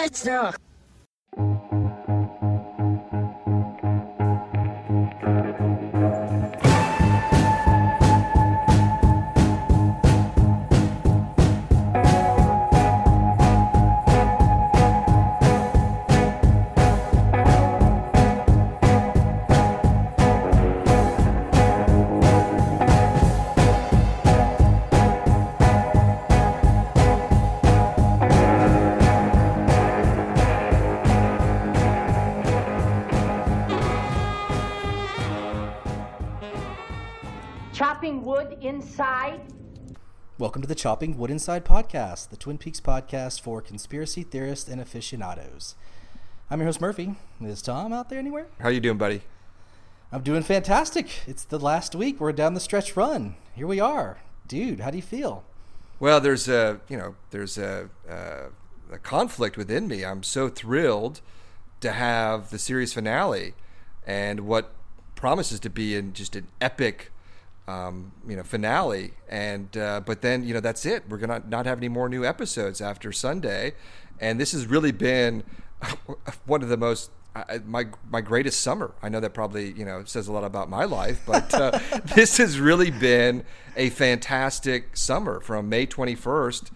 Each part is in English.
What? Ugh. Inside. Welcome to the Chopping Wood Inside podcast, the Twin Peaks podcast for conspiracy theorists and aficionados. I'm your host Murphy. Is Tom out there anywhere? How you doing, buddy? I'm doing fantastic. It's the last week. We're down the stretch run. Here we are, dude. How do you feel? Well, there's a you know there's a, a, a conflict within me. I'm so thrilled to have the series finale and what promises to be in just an epic um, you know finale. And uh, but then you know that's it. We're gonna not have any more new episodes after sunday. And this has really been one of the most uh, my my greatest summer. I know that probably you know says a lot about my life but uh, this has really been a fantastic summer from may 21st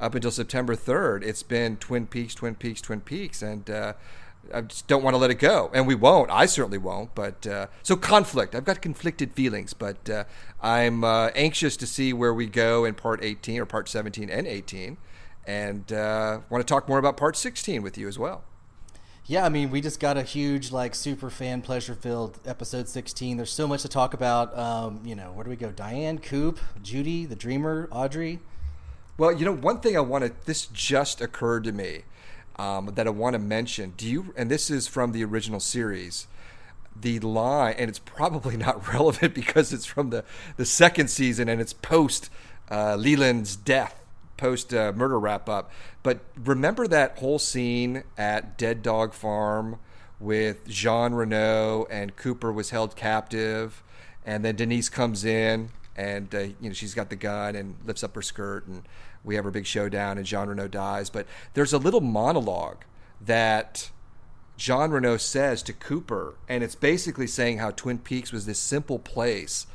up until september 3rd it's been twin peaks twin peaks twin peaks. And uh, I just don't want to let it go, and we won't. I certainly won't. But uh, so conflict. I've got conflicted feelings, but uh, I'm uh, anxious to see where we go in part 18 or part 17 and 18, and uh, want to talk more about part 16 with you as well. Yeah, I mean, we just got a huge, like, super fan pleasure filled episode 16. There's so much to talk about. Um, you know, where do we go? Diane, Coop, Judy, the Dreamer, Audrey. Well, you know, one thing I want to. This just occurred to me um, that I want to mention. Do you? And this is from the original series. The line, and it's probably not relevant because it's from the the second season and it's post uh, Leland's death, post uh, murder wrap up. But remember that whole scene at Dead Dog Farm with Jean Renault and Cooper was held captive, and then Denise comes in and uh, you know she's got the gun and lifts up her skirt and we have our big showdown and Jean Renault dies. But there's a little monologue that Jean Renault says to Cooper, and it's basically saying how Twin Peaks was this simple place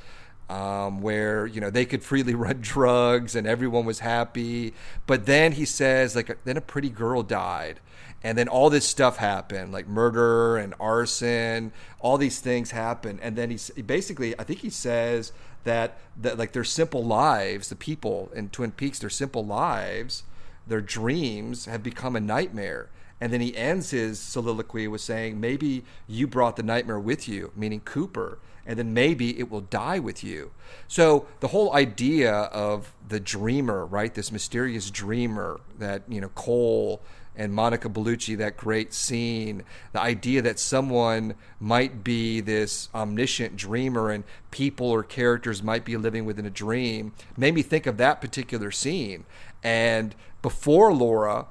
um, where you know they could freely run drugs and everyone was happy. But then he says, like, then a pretty girl died, and then all this stuff happened, like murder and arson. All these things happen, and then he basically, I think he says that that like their simple lives, the people in Twin Peaks, their simple lives, their dreams have become a nightmare. And then he ends his soliloquy with saying, maybe you brought the nightmare with you, meaning Cooper, and then maybe it will die with you. So the whole idea of the dreamer, right? This mysterious dreamer that, you know, Cole and Monica Bellucci, that great scene, the idea that someone might be this omniscient dreamer and people or characters might be living within a dream, made me think of that particular scene. And before Laura,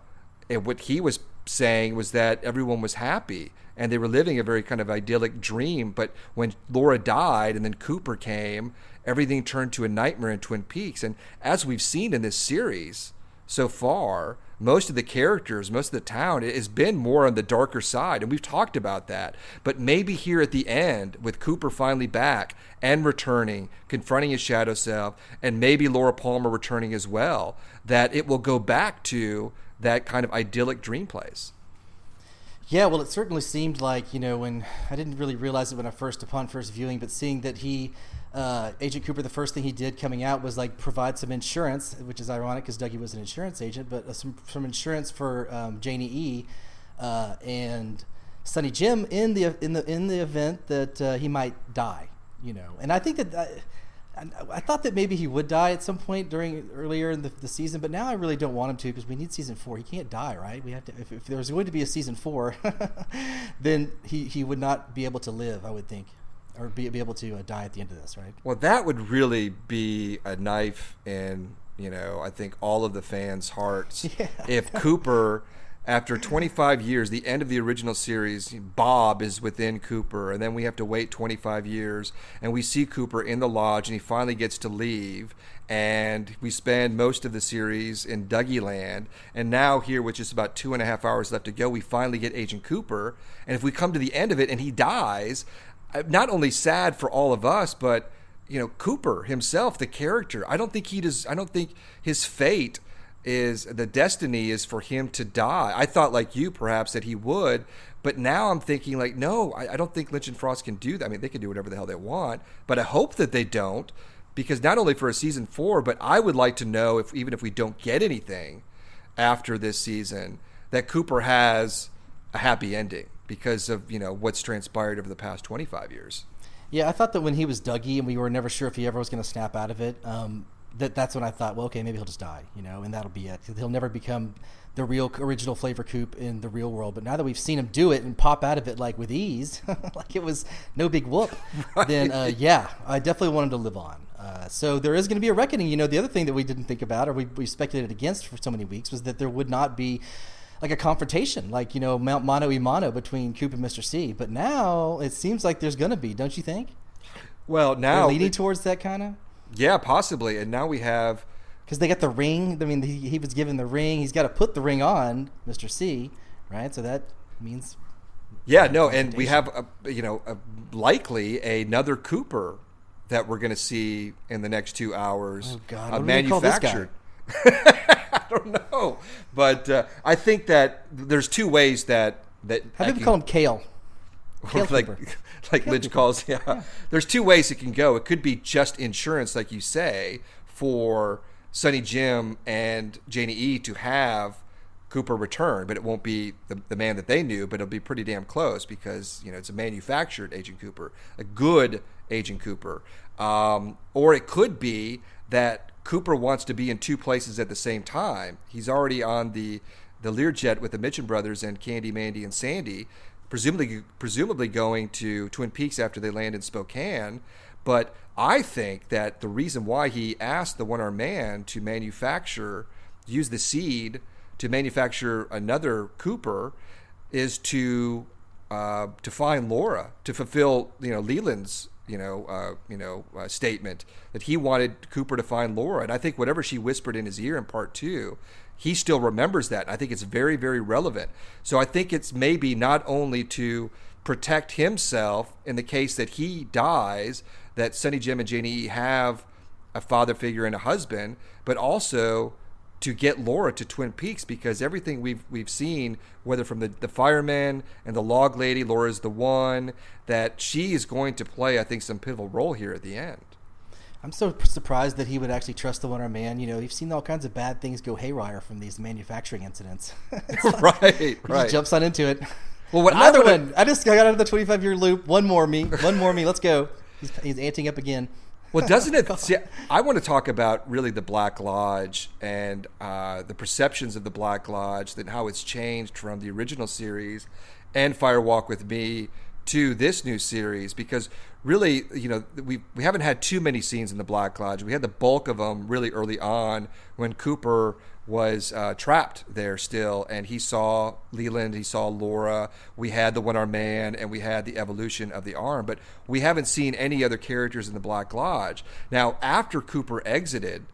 and what he was saying was that everyone was happy and they were living a very kind of idyllic dream. But when Laura died and then Cooper came, everything turned to a nightmare in Twin Peaks. And as we've seen in this series so far, most of the characters, most of the town has been more on the darker side. And we've talked about that. But maybe here at the end, with Cooper finally back and returning, confronting his shadow self, and maybe Laura Palmer returning as well, that it will go back to that kind of idyllic dream place. Yeah, well, it certainly seemed like you know when I didn't really realize it when I first upon first viewing, but seeing that he, uh, Agent Cooper, the first thing he did coming out was like provide some insurance, which is ironic because Dougie was an insurance agent, but uh, some some insurance for um, Janie E. Uh, and Sonny Jim in the in the in the event that uh, he might die, you know, and I think that. Uh, I thought that maybe he would die at some point during earlier in the, the season, but now I really don't want him to because we need season four. He can't die, right? We have to. If, if there's going to be a season four, then he, he would not be able to live. I would think, or be, be able to uh, die at the end of this, right? Well, that would really be a knife in you know I think all of the fans' hearts Yeah. if Cooper after 25 years, the end of the original series, Bob is within Cooper, and then we have to wait 25 years, and we see Cooper in the lodge, and he finally gets to leave, and we spend most of the series in Dougie Land, and now here with just about two and a half hours left to go, we finally get Agent Cooper, and if we come to the end of it and he dies, Uh, not only sad for all of us, but you know Cooper himself, the character. I don't think he does. I don't think his fate is the destiny is for him to die. I thought like you perhaps that he would, but now I'm thinking like no, I, I, don't think Lynch and Frost can do that. I mean, they can do whatever the hell they want, but I hope that they don't because not only for a season four, but I would like to know if even if we don't get anything after this season, that Cooper has a happy ending because of you know what's transpired over the past 25 years. Yeah, I thought that when he was Dougie and we were never sure if he ever was going to snap out of it. Um, that that's when I thought, well, okay, maybe he'll just die, you know, and that'll be it. He'll never become the real original flavor coop in the real world. But now that we've seen him do it and pop out of it like with ease, like it was no big whoop, right. then uh, yeah, I definitely wanted to live on. Uh, so there is going to be a reckoning. You know, the other thing that we didn't think about or we, we speculated against for so many weeks was that there would not be like a confrontation, like you know, mano a mano between Coop and Mr. C. But now it seems like there's going to be, don't you think? Well, now They're leading it, towards that kind of. Yeah, possibly. And now we have because they got the ring. I mean, he, he was given the ring. He's got to put the ring on, Mister C. Right. So that means. Yeah. No. And we have a, you know a, likely another Cooper that we're going to see in the next two hours. Oh God! Uh, manufactured. I don't know, but uh, I think that there's two ways that that. How do you call him Kale? Kale like like Lynch calls. Yeah. yeah. There's two ways it can go. It could be just insurance, like you say, for Sonny Jim and Janie E to have Cooper return, but it won't be the, the man that they knew, but it'll be pretty damn close because, you know, it's a manufactured Agent Cooper, a good Agent Cooper. Um, or it could be that Cooper wants to be in two places at the same time. He's already on the the Learjet with the Mitchum brothers and Candy, Mandy, and Sandy presumably presumably going to Twin Peaks after they land in Spokane. But I think that the reason why he asked the one armed man to manufacture, use the seed to manufacture another Cooper, is to uh, to find Laura to fulfill you know Leland's you know uh, you know uh, statement that he wanted Cooper to find Laura, and I think whatever she whispered in his ear in part two he still remembers that. I think it's very, very relevant. So I think it's maybe not only to protect himself in the case that he dies, that Sonny Jim and Janie have a father figure and a husband, but also to get Laura to Twin Peaks because everything we've we've seen, whether from the, the fireman and the log lady, Laura's the one, that she is going to play, I think, some pivotal role here at the end. I'm so surprised that he would actually trust the one man. You know, you've seen all kinds of bad things go haywire from these manufacturing incidents. like, right, right. jumps on into it. Well, what another one. I just got out of the 25 year loop. One more me. One more me. Let's go. He's, he's anting up again. Well, doesn't it? see, I want to talk about really the Black Lodge and uh, the perceptions of the Black Lodge, and how it's changed from the original series and Fire Walk with Me to this new series because really, you know, we we haven't had too many scenes in the Black Lodge. We had the bulk of them really early on when Cooper was uh, trapped there still, and he saw Leland, he saw Laura. We had the One Arm Man, and we had the evolution of the arm, but we haven't seen any other characters in the Black Lodge. Now, after Cooper exited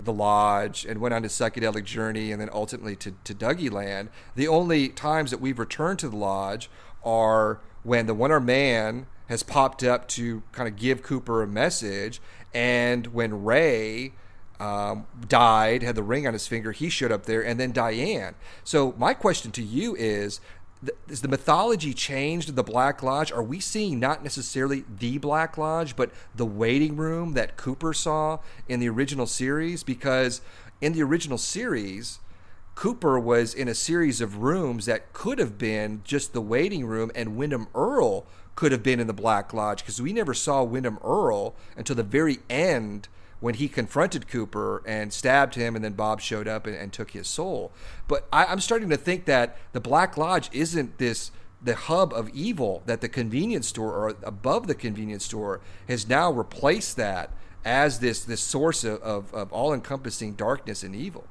the lodge and went on his psychedelic journey, and then ultimately to to Dougie Land, the only times that we've returned to the lodge are when the One Arm Man has popped up to kind of give Cooper a message. And when Ray um, died, had the ring on his finger, he showed up there, and then Diane. So my question to you is. Is the mythology changed the Black Lodge? Are we seeing not necessarily the Black Lodge, but the waiting room that Cooper saw in the original series? Because in the original series, Cooper was in a series of rooms that could have been just the waiting room, and Windom Earle could have been in the Black Lodge because we never saw Windom Earle until the very end when he confronted Cooper and stabbed him, and then Bob showed up and, and took his soul. But I, I'm starting to think that the Black Lodge isn't this the hub of evil that the convenience store or above the convenience store has now replaced that as this this source of, of, of all encompassing darkness and evil.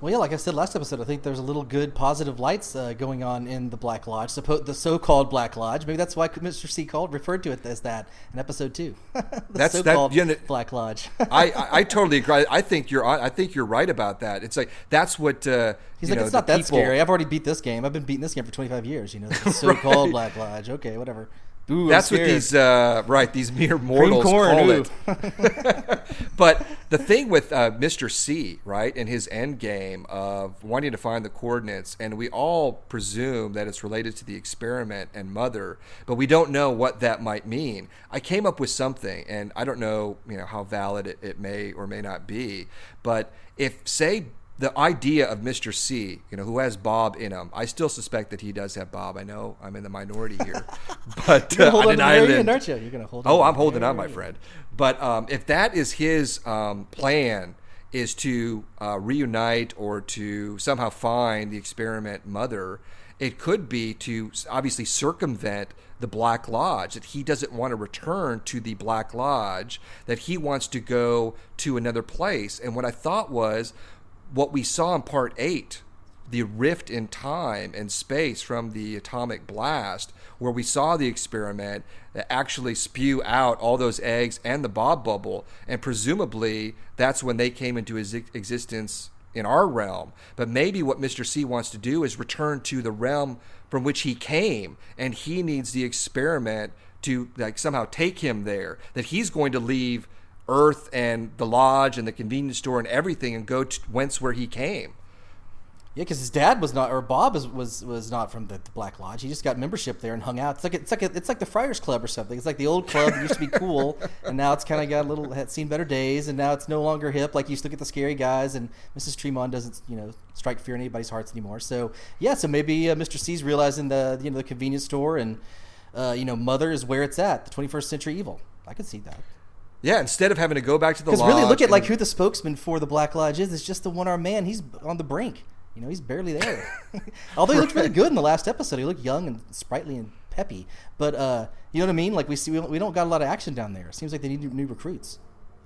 Well, yeah, like I said last episode, I think there's a little good positive lights uh, going on in the Black Lodge, suppo- the so-called Black Lodge. Maybe that's why Mr. C called referred to it as that in episode two. the That's- that- so-called you know- Black Lodge. I, I, I totally agree. I think you're I think you're right about that. It's like that's what uh, He's like, know, it's not that people- scary. I've already beat this game. I've been beating this game for 25 years. You know, the so-called Black Lodge. Okay, whatever. Ooh, That's what these uh, right these mere mortals corn, call ooh. it. but the thing with uh, Mr. C, right, and his end game of wanting to find the coordinates, and we all presume that it's related to the experiment and mother, but we don't know what that might mean. I came up with something, and I don't know, you know, how valid it, it may or may not be, but if say the idea of Mr. C, you know, who has Bob in him, I still suspect that he does have Bob. I know I'm in the minority here, but uh, hold on an to island, aren't you? You're gonna hold. Oh, I'm holding on, my friend. But um, if that is his um, plan, is to uh, reunite or to somehow find the experiment mother, it could be to obviously circumvent the Black Lodge. That he doesn't want to return to the Black Lodge. That he wants to go to another place. And what I thought was, what we saw in Part Eight the rift in time and space from the atomic blast, where we saw the experiment actually spew out all those eggs and the Bob bubble, and presumably that's when they came into existence in our realm. But maybe what Mr. C wants to do is return to the realm from which he came, and he needs the experiment to like somehow take him there. That he's going to leave Earth and the lodge and the convenience store and everything and go to whence where he came. Yeah, because his dad was not, or Bob was was, was not from the, the Black Lodge. He just got membership there and hung out. It's like it's like a, it's like the Friars Club or something. It's like the old club that used to be cool, and now it's kind of got a little had seen better days, and now it's no longer hip. Like you used to get the scary guys, and Mrs. Tremond doesn't you know strike fear in anybody's hearts anymore. So yeah, so maybe uh, Mr. C's realizing the you know the convenience store and uh, you know mother is where it's at. The 21st century evil. I could see that. Yeah, instead of having to go back to the Because lodge. really, look at like who the spokesman for the Black Lodge is. It's just the one armed man. He's on the brink. You know, he's barely there. Although he looked really good in the last episode. He looked young and sprightly and peppy. But uh, you know what I mean? Like we see, we don't, we don't got a lot of action down there. It seems like they need new, recruits,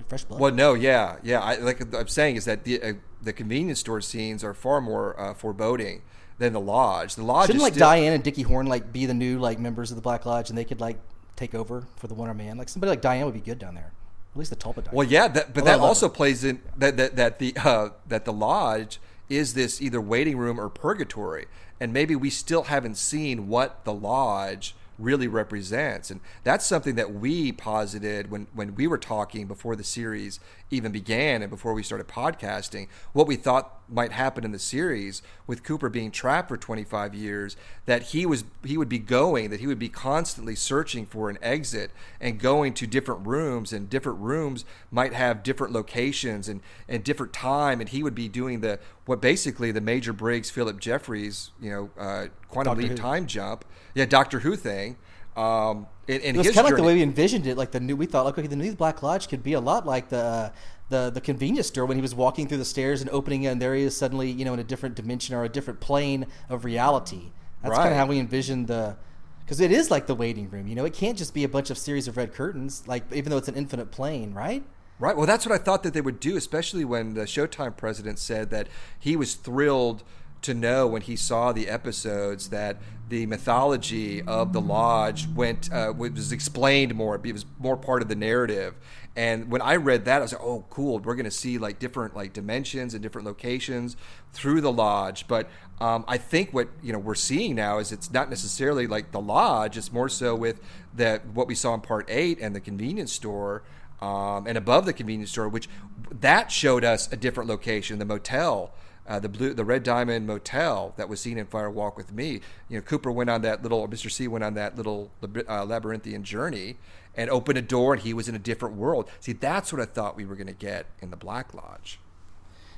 fresh blood. Well, no, yeah, yeah. I, like I'm saying is that the uh, the convenience store scenes are far more uh, foreboding than the lodge. The lodge Shouldn't like still, Diane and Dickie Horne like be the new like members of the Black Lodge, and they could like take over for the one man? Like somebody like Diane would be good down there. At least the Tulpa. Well, yeah, that, but that also it. plays in that that, that the uh, that the lodge is this either waiting room or purgatory, and maybe we still haven't seen what the lodge really represents, and that's something that we posited when when we were talking before the series even began and before we started podcasting. What we thought might happen in the series with Cooper being trapped for 25 years, that he was he would be going, that he would be constantly searching for an exit and going to different rooms, and different rooms might have different locations and and different time, and he would be doing the what basically the Major Briggs Philip Jeffries, you know, uh, quantum leap time jump, yeah, Doctor Who thing. Um, in, in It was kind of like the way we envisioned it. Like the new, we thought, like okay, the new Black Lodge could be a lot like the the the convenience store when he was walking through the stairs and opening, it, and there he is suddenly, you know, in a different dimension or a different plane of reality. That's kind of how we envisioned the. Because it is like the waiting room, you know. It can't just be a bunch of series of red curtains, like even though it's an infinite plane, right? Right. Well, that's what I thought that they would do, especially when the Showtime president said that he was thrilled to know when he saw the episodes that the mythology of the lodge went uh, was explained more. It was more part of the narrative. And when I read that, I was like, "Oh, cool! We're going to see like different like dimensions and different locations through the lodge." But um, I think what you know we're seeing now is it's not necessarily like the lodge. It's more so with that what we saw in part eight and the convenience store um, and above the convenience store, which that showed us a different location, the motel, uh, the blue, the Red Diamond Motel that was seen in Fire Walk with Me. You know, Cooper went on that little, Mr. C went on that little uh, labyrinthian journey and opened a door, and he was in a different world. See, that's what I thought we were going to get in the Black Lodge.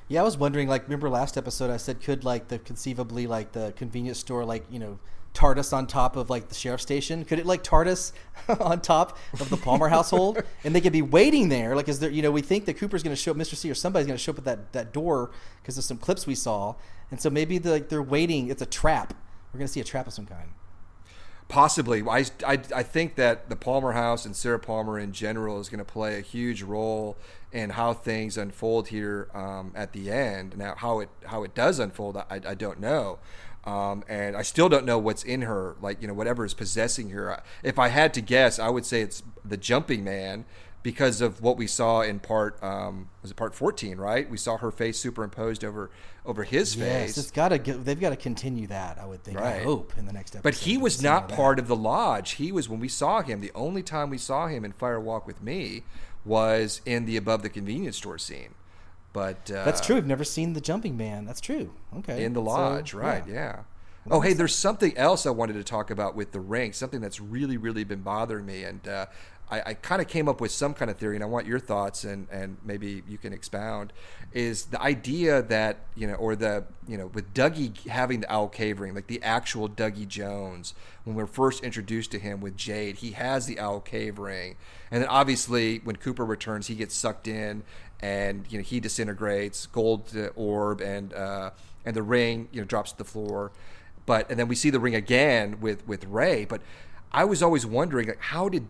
Yeah, I was wondering. Like, remember last episode I said could like the conceivably like the convenience store like you know TARDIS on top of like the sheriff station? Could it like TARDIS on top of the Palmer household, and they could be waiting there? Like, is there you know we think that Cooper's going to show up, Mr. C or somebody's going to show up at that that door because of some clips we saw, and so maybe the, like they're waiting. It's a trap. We're going to see a trap of some kind. Possibly. I, I, I think that the Palmer House and Sarah Palmer in general is going to play a huge role in how things unfold here um, at the end. Now, how it how it does unfold, I, I don't know. Um, and I still don't know what's in her, like you know, whatever is possessing her. If I had to guess, I would say it's the jumping man because of what we saw in part um, was it part 14 right we saw her face superimposed over over his yes, face it's got to they've got to continue that i would think Right. i hope in the next episode but he was not part of the lodge he was when we saw him the only time we saw him in fire walk with me was in the above the convenience store scene but uh, that's true we've never seen the jumping man that's true okay in the So, lodge, right? Yeah. Oh, hey, there's something else I wanted to talk about with the ring. Something that's really, really been bothering me, and uh, I, I kind of came up with some kind of theory, and I want your thoughts, and and maybe you can expound. Is the idea that you know, or the you know, with Dougie having the owl cave ring, like the actual Dougie Jones, when we're first introduced to him with Jade, he has the owl cave ring, and then obviously when Cooper returns, he gets sucked in, and you know he disintegrates, gold orb, and uh, and the ring you know drops to the floor but and then we see the ring again with with Ray. But I was always wondering, like, how did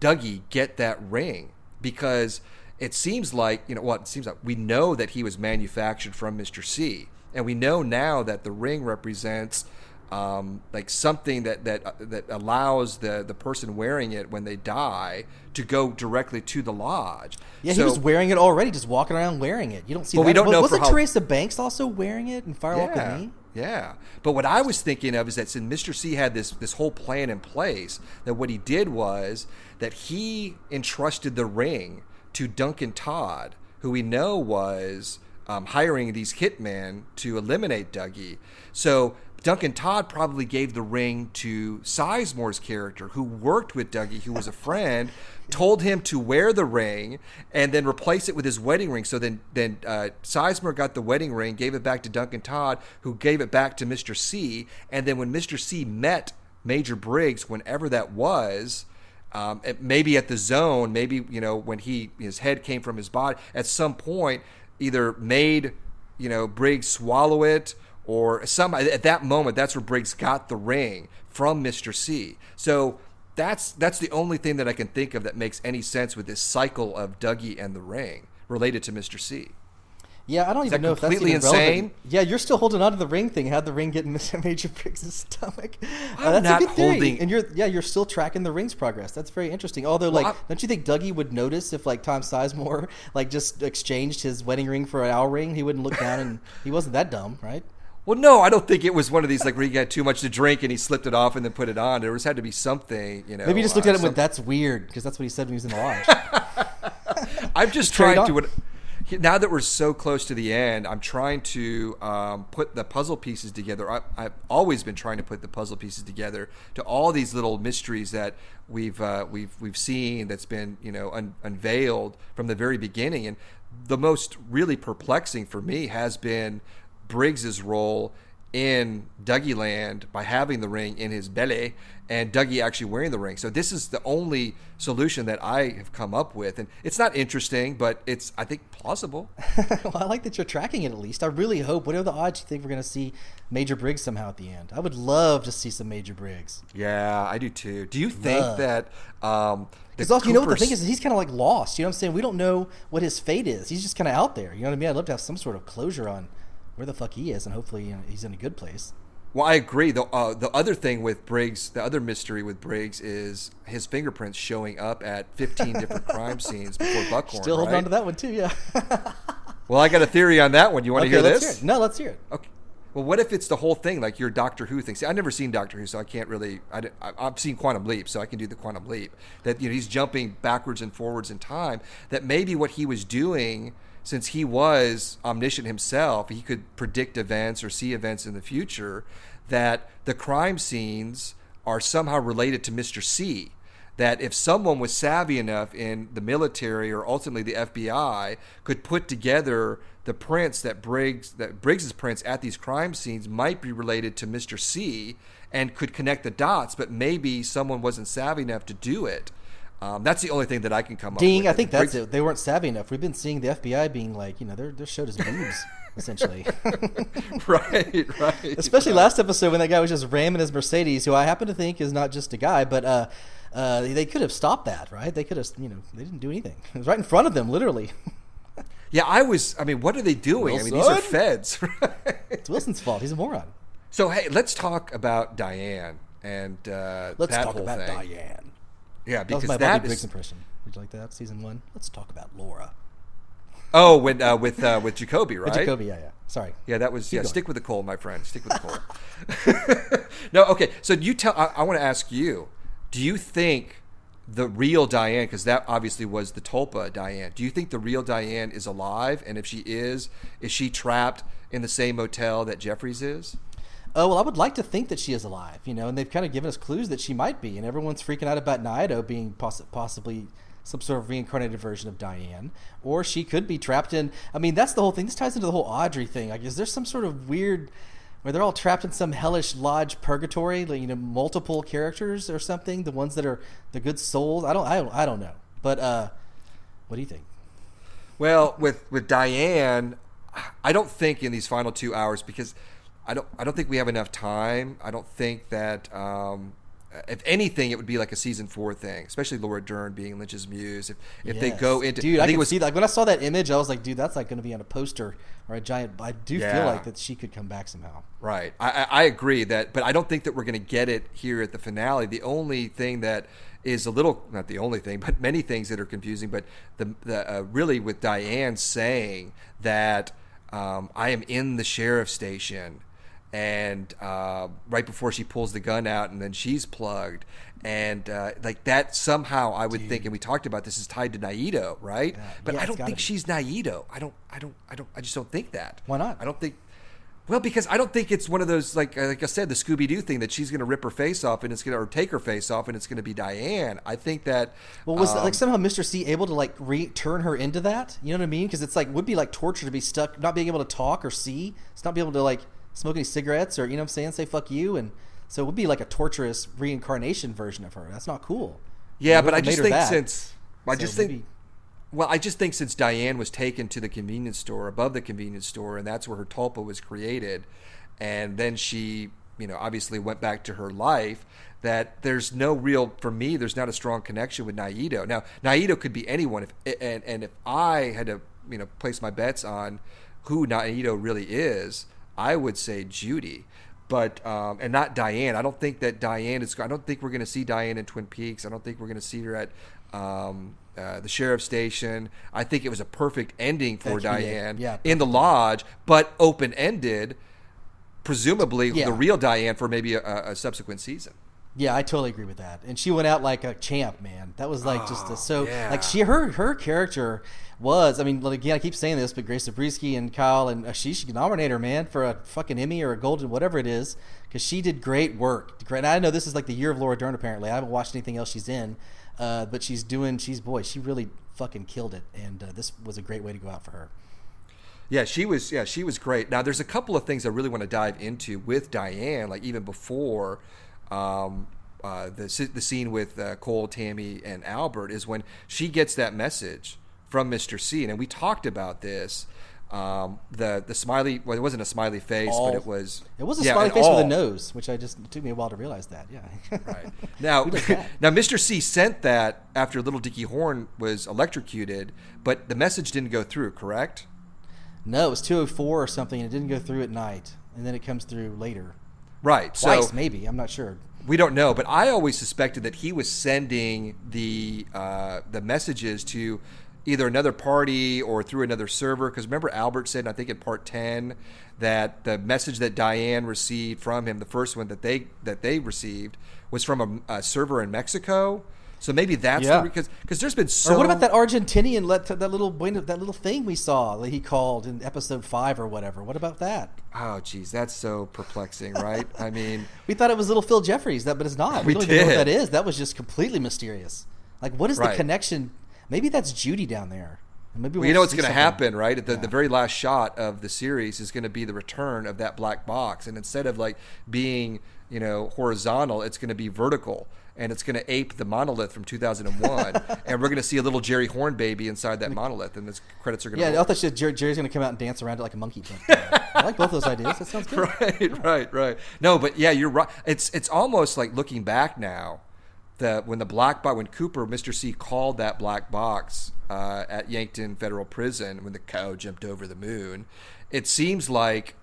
Dougie get that ring? Because it seems like you know what it seems like we know that he was manufactured from Mister C, and we know now that the ring represents. Um, like something that that uh, that allows the the person wearing it when they die to go directly to the lodge. yeah he was wearing it already just walking around wearing it you don't see But that we don't know wasn't how- teresa banks also wearing it in firewalk yeah, with me Yeah. But what I was thinking of is that since Mr. C had this this whole plan in place, that what he did was that he entrusted the ring to Duncan Todd, who we know was um, hiring these hitmen to eliminate Dougie. So Duncan Todd probably gave the ring to Sizemore's character, who worked with Dougie, who was a friend, told him to wear the ring and then replace it with his wedding ring. So then, then uh, Sizemore got the wedding ring, gave it back to Duncan Todd, who gave it back to Mr. C. And then when Mr. C met Major Briggs, whenever that was, um, maybe at the zone, maybe you know when he his head came from his body, at some point, either made you know Briggs swallow it or some at that moment that's where Briggs got the ring from Mr. C. So that's that's the only thing that I can think of that makes any sense with this cycle of Dougie and the ring related to Mr. C. Yeah, I don't even know if that's completely even relevant. insane? Yeah, you're still holding on to the ring thing. How'd the ring get in. Major Briggs' stomach? Uh, I'm that's not a good theory. holding- And you're yeah, you're still tracking the ring's progress. That's very interesting. Although, like, I- don't you think Dougie would notice if like Tom Sizemore like just exchanged his wedding ring for an owl ring? He wouldn't look down, and he wasn't that dumb, right? Well, no, I don't think it was one of these like where he got too much to drink and he slipped it off and then put it on. There was had to be something, you know. Maybe he just looked uh, at him some- with "That's weird" because that's what he said when he was in the lodge. I'm just trying to. Now that we're so close to the end, I'm trying to um, put the puzzle pieces together. I, I've always been trying to put the puzzle pieces together to all these little mysteries that we've uh, we've we've seen that's been you know un, unveiled from the very beginning. And the most really perplexing for me has been Briggs's role in Dougie Land by having the ring in his belly and Dougie actually wearing the ring. So this is the only solution that I have come up with, and it's not interesting, but it's I think plausible. well, I like that you're tracking it at least. I really hope. What are the odds you think we're going to see Major Briggs somehow at the end? I would love to see some Major Briggs. Yeah, I do too. Do you think Love. that? Um, Because also, you know what the Cooper's- thing is, he's kind of like lost. You know what I'm saying? We don't know what his fate is. He's just kind of out there. You know what I mean? I'd love to have some sort of closure on where the fuck he is, and hopefully he's in a good place. Well, I agree. The uh, the other thing with Briggs, the other mystery with Briggs is his fingerprints showing up at 15 different crime scenes before Buckhorn. Still holding right? on to that one too, yeah. Well, I got a theory on that one. You want to hear this? hear it. No, let's hear it. Okay. Well, what if it's the whole thing, like your Doctor Who thing? See, I've never seen Doctor Who, so I can't really. I, I've seen Quantum Leap, so I can do the Quantum Leap. That you know he's jumping backwards and forwards in time. That maybe what he was doing, since he was omniscient himself, he could predict events or see events in the future. That the crime scenes are somehow related to Mister C that if someone was savvy enough in the military or ultimately the FBI could put together the prints that Briggs that Briggs's prints at these crime scenes might be related to Mr. C and could connect the dots, but maybe someone wasn't savvy enough to do it. Um, that's the only thing that I can come up with. Ding, I think that's it. They weren't savvy enough. We've been seeing the FBI being like, you know, they're, they're showed as boobs. essentially. right, right. Especially last episode when that guy was just ramming his Mercedes, who I happen to think is not just a guy, but uh, uh, they could have stopped that, right? They could have, you know, they didn't do anything. It was right in front of them, literally. Yeah, I was. I mean, what are they doing? I mean, these are feds. Right? It's Wilson's fault. He's a moron. So hey, let's talk about Diane and uh, Let's that talk whole about thing. Diane. Yeah, because That was my that Bobby Briggs is. impression. Would you like that? Season one. Let's talk about Laura. Oh, when uh, with uh, with Jacoby, right? Jacoby, yeah, yeah. Sorry. Yeah, that was yeah. going. Stick with the cold, my friend. Stick with the cold. no, okay. So you tell. I, I want to ask you. Do you think the real Diane, because that obviously was the Tulpa Diane. Do you think the real Diane is alive? And if she is, is she trapped in the same motel that Jeffries is? Oh well, I would like to think that she is alive, you know, and they've kind of given us clues that she might be, and everyone's freaking out about Naido being poss- possibly some sort of reincarnated version of Diane, or she could be trapped in. I mean, that's the whole thing. This ties into the whole Audrey thing. Like, is there some sort of weird where they're all trapped in some hellish lodge purgatory, like, you know, multiple characters or something? The ones that are the good souls. I don't, I don't, I don't know. But uh, what do you think? Well, with with Diane, I don't think in these final two hours because I don't I don't think we have enough time. I don't think that um, if anything, it would be like a season four thing, especially Laura Dern being Lynch's muse. If if they go into, dude, I, think can it was see that. Like when I saw that image, I was like, dude, that's like going to be on a poster or a giant. I do Yeah. feel like that she could come back somehow. Right. I, I I agree that, but I don't think that we're going to get it here at the finale. The only thing that is a little, not the only thing, but many things that are confusing, but the, the uh, really with Diane saying that um, I am in the sheriff's station and uh, right before she pulls the gun out and then she's plugged and uh, like that somehow I would think and we talked about this is tied to Naido right Yeah. but Yeah, I don't think be. she's Naido I don't I don't I don't I just don't think that Why not? I don't think well, because I don't think it's one of those like like I said, the Scooby Doo thing that she's going to rip her face off and it's going to or take her face off and it's going to be Diane. I think that Well, was um, like somehow Mr. C able to like re- turn her into that? You know what I mean? Because it's like would be like torture to be stuck, not being able to talk or see. It's not be able to like smoke any cigarettes or you know what I'm saying, say fuck you, and so it would be like a torturous reincarnation version of her. That's not cool. yeah, but I just think that? since I So just think maybe- well, I just think since Diane was taken to the convenience store above the convenience store and that's where her tulpa was created, and then she you know obviously went back to her life. That there's no real for me. There's not a strong connection with Naido. Now Naido could be anyone. If and and if I had to you know place my bets on who Naido really is, I would say Judy. But um, and not Diane. I don't think that Diane is. I don't think we're going to see Diane in Twin Peaks. I don't think we're going to see her at um, uh, the sheriff's station. I think it was a perfect ending for That could be it. Diane Yeah, in the lodge, but open ended. Presumably, Yeah. the real Diane for maybe a, a subsequent season. Yeah, I totally agree with that. And she went out like a champ, man. That was like just a, so Oh, yeah. like she her her character was. I mean, like, again, I keep saying this, but Grace Zabriskie and Kyle and uh, she should nominate her, man, for a fucking Emmy or a Golden, whatever it is, because she did great work. Great. And I know this is like the year of Laura Dern. Apparently, I haven't watched anything else she's in, uh, but she's doing. She's boy, she really fucking killed it, and uh, this was a great way to go out for her. Yeah, she was. Yeah, she was great. Now, there's a couple of things I really want to dive into with Diane, like even before um, uh, the the scene with uh, Cole, Tammy, and Albert is when she gets that message from Mr. C, and we talked about this. Um, the the smiley. Well, it wasn't a smiley face, All. but it was. It was a yeah, smiley face with a nose, which I just it took me a while to realize that. Yeah. Right. Now, Who does that? now, Mr. C sent that after Little Dicky Horne was electrocuted, but the message didn't go through. Correct? No, it was 204 or something, and it didn't go through at night. And then it comes through later. Right. Twice, so maybe. I'm not sure. we don't know, but I always suspected that he was sending the uh, the messages to either another party or through another server. Because remember, Albert said, I think in part ten, that the message that Diane received from him, the first one that they that they received, was from a, a server in Mexico. So maybe that's Yeah. because because there's been so or what about that Argentinian let that little that little thing we saw that he called in episode five or whatever? What about that? Oh, geez, that's so perplexing, right? I mean, We thought it was little Phil Jeffries, that, but it's not. We don't even know what that is. That was just completely mysterious. Like, what is Right. the connection? Maybe that's Judy down there. Maybe Well, you know what's going to happen, right? At the, the very last shot of the series is going to be the return of that black box, and instead of like being you know horizontal, it's going to be vertical, and it's going to ape the monolith from 2001, and we're going to see a little Jerry Horne baby inside that monolith, and the credits are going to Yeah, I thought she, Jerry, Jerry's going to come out and dance around it like a monkey. I like both those ideas. That sounds good. right, right, right. No, but yeah, you're right. It's it's almost like looking back now, that when the black box, when Cooper, Mr. C called that black box uh, at Yankton Federal Prison when the cow jumped over the moon, it seems like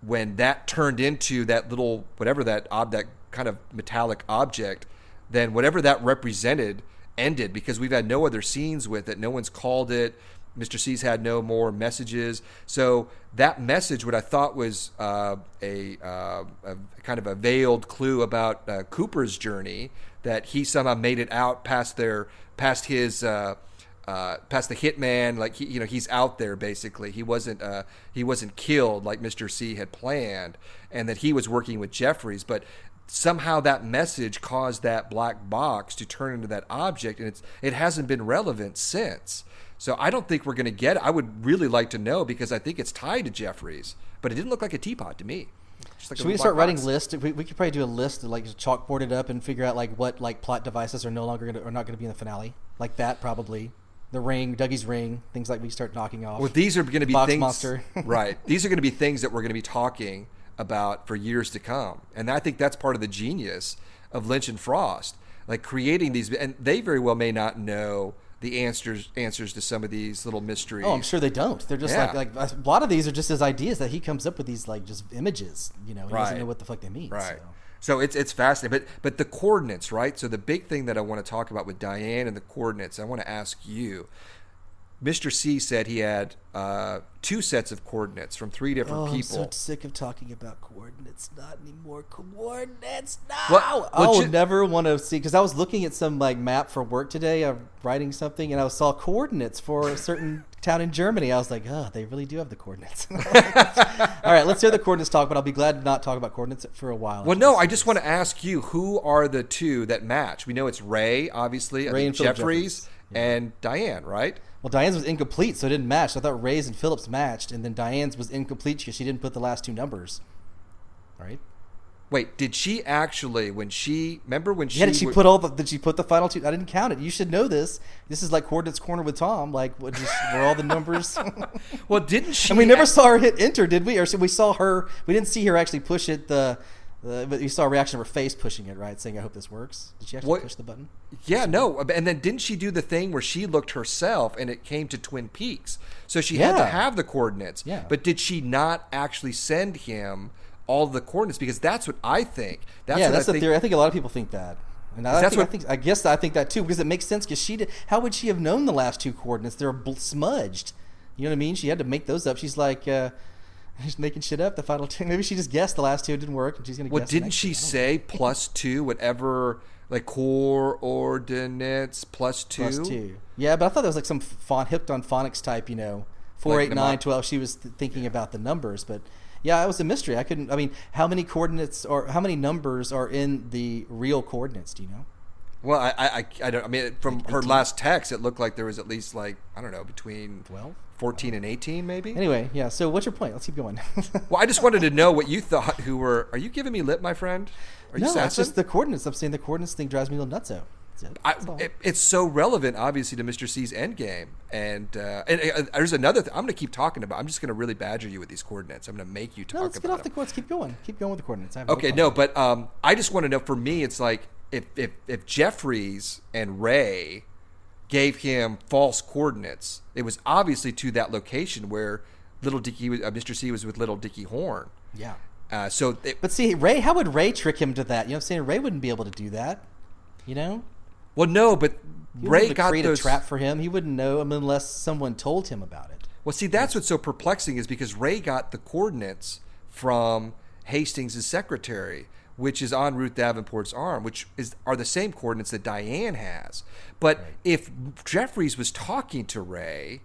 when that turned into that little whatever that ob that kind of metallic object, then whatever that represented ended because we've had no other scenes with it. No one's called it. Mr. C's had no more messages. So that message, what I thought was uh, a, uh, a kind of a veiled clue about uh, Cooper's journey, that he somehow made it out past their past his. Uh, uh, past the hitman, like he, you know, he's out there basically. He wasn't, uh, he wasn't killed like Mr. C had planned, and that he was working with Jeffries. But somehow that message caused that black box to turn into that object, and it's it hasn't been relevant since. So I don't think we're going to get it. I would really like to know because I think it's tied to Jeffries, but it didn't look like a teapot to me. Like Should we start writing box. lists? We, we could probably do a list, like chalkboard it up and figure out like what like plot devices are no longer to, are not going to be in the finale, like that probably. The ring, Dougie's ring, things like we start knocking off. Well, these are going to be Box things, monster. right? These are going to be things that we're going to be talking about for years to come, and I think that's part of the genius of Lynch and Frost, like creating these. And they very well may not know the answers answers to some of these little mysteries. Oh, I'm sure they don't. They're just Yeah. like like a lot of these are just his ideas that he comes up with these like just images. You know, he doesn't know what the fuck they mean. Right. So. So it's it's fascinating, but but the coordinates, right? So the big thing that I want to talk about with Diane and the coordinates, I want to ask you. Mr. C said he had uh, two sets of coordinates from three different people. Oh, I'm so sick of talking about coordinates. Not anymore coordinates. No, Well- I well, will ju- never want to see because I was looking at some like map for work today. I'm writing something and I saw coordinates for a certain town in Germany. I was like, oh, they really do have the coordinates. All right, let's hear the coordinates talk, but I'll be glad to not talk about coordinates for a while. Well, no, I just want to ask you who are the two that match? We know it's Ray, obviously, Ray and Jeffries, Jeffries. and Diane, right? Well, Diane's was incomplete, so it didn't match. So I thought Ray's and Phillips matched, and then Diane's was incomplete because she didn't put the last two numbers. All right. Wait, did she actually when she remember when she Yeah, did she would- put all the? Did she put the final two? I didn't count it. You should know this. This is like coordinates corner with Tom. Like, what just were all the numbers? Well, didn't she? and we never act- saw her hit enter, did we? Or so we saw her. We didn't see her actually push it. The, the but you saw a reaction of her face pushing it, right? Saying, "I hope this works." Did she actually What- push the button? Yeah, no, and then didn't she do the thing where she looked herself and it came to Twin Peaks? So she had to have the coordinates. Yeah. But did she not actually send him all the coordinates? Because that's what I think. That's yeah, what that's I the think. theory. I think a lot of people think that. And I, That's think, what- I think I guess I think that too because it makes sense because she did. How would she have known the last two coordinates? They're bl- smudged. You know what I mean? She had to make those up. She's like, uh, she's making shit up. The final two. Maybe she just guessed the last two didn't work, and she's gonna. Well, guess didn't she two. I don't know. say plus two, whatever, like coordinates plus two? plus two? Yeah, but I thought that was like some font hooked on phonics type. You know, four, Like eight, the nine, mo- twelve. She was th- thinking about the numbers, but yeah, it was a mystery. I couldn't. I mean, how many coordinates or how many numbers are in the real coordinates? Do you know? Well, I, I, I- I don't. I mean, from her 18? last text, it looked like there was at least like I don't know between 12? fourteen and eighteen, maybe. Anyway, yeah. So what's your point? Let's keep going. Well, I just wanted to know what you thought. Who were? Are you giving me lip, my friend? Are you no, sassing? it's just the coordinates. I'm saying the coordinates thing drives me a little nutso. That's it. I, it, it's so relevant, obviously, to Mr. C's endgame. And, uh, and uh, there's another thing I'm going to keep talking about. I'm just going to really badger you with these coordinates. I'm going to make you talk no, let's about get off the coordinates. Keep going. Keep going with the coordinates. Okay, problem. no, but um, I just want to know. For me, it's like if if if Jeffries and Ray gave him false coordinates, it was obviously to that location where little Dicky, uh, Mr. C was with little Dicky Horne. Yeah. Uh, so, it, But see, Ray, how would Ray trick him to that? You know what I'm saying? Ray wouldn't be able to do that. You know? well, no, but He Ray be able to got create those. a trap for him. He wouldn't know him unless someone told him about it. Well, see, that's what's so perplexing is because Ray got the coordinates from Hastings' secretary, which is on Ruth Davenport's arm, which is are the same coordinates that Diane has. But if Jeffries was talking to Ray,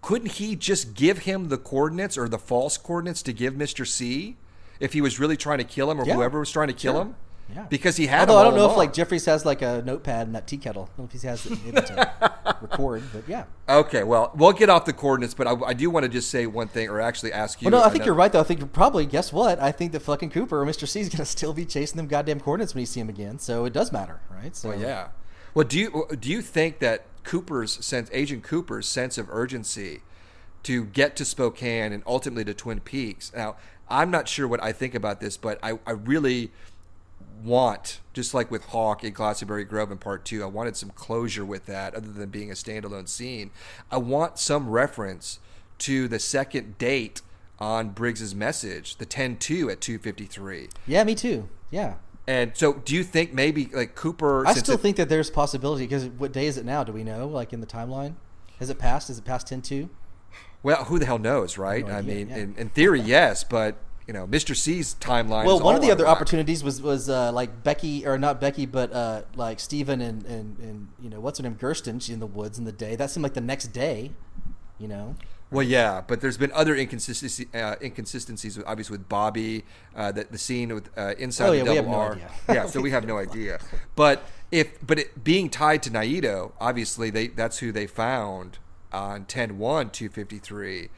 couldn't he just give him the coordinates or the false coordinates to give Mister C if he was really trying to kill him or Yeah, whoever was trying to kill sure. him? Yeah. because he had. Although I don't know if like Jeffries has like a notepad in that tea kettle. I don't know if he has it able to record, but yeah. Okay, well, we'll get off the coordinates, but I, I do want to just say one thing, or actually ask you. Well, no, I think another- you're right though. I think you're probably guess what? I think that fucking Cooper or Mr. C is gonna still be chasing them goddamn coordinates when you see him again. So it does matter, right? So Well, yeah. Well, do you do you think that Cooper's sense, Agent Cooper's sense of urgency to get to Spokane and ultimately to Twin Peaks? Now, I'm not sure what I think about this, but I, I really want, just like with Hawk in Glastonbury Grove in Part Two, I wanted some closure with that, other than being a standalone scene. I want some reference to the second date on Briggs's message, the 10-2 at 253. Yeah, me too. Yeah. And so, do you think maybe like Cooper? I still it- think that there's possibility because what day is it now? Do we know? Like in the timeline, has it passed? Is it past ten two? Well, who the hell knows, right? No I mean, yeah. in, in theory, yes, but you know, Mr. C's timeline. Well, one of the other whack. opportunities was was uh, like Becky or not Becky, but uh, like Steven and, and and you know what's her name Gersten. She's in the woods in the day. That seemed like the next day. You know. Well, yeah, but there's been other inconsistency, uh, inconsistencies, with, obviously with Bobby, uh, the, the scene with uh, inside Oh, the yeah, we double no R. yeah, so we have no idea. But if but it, being tied to Naido, obviously they that's who they found on 10-1 253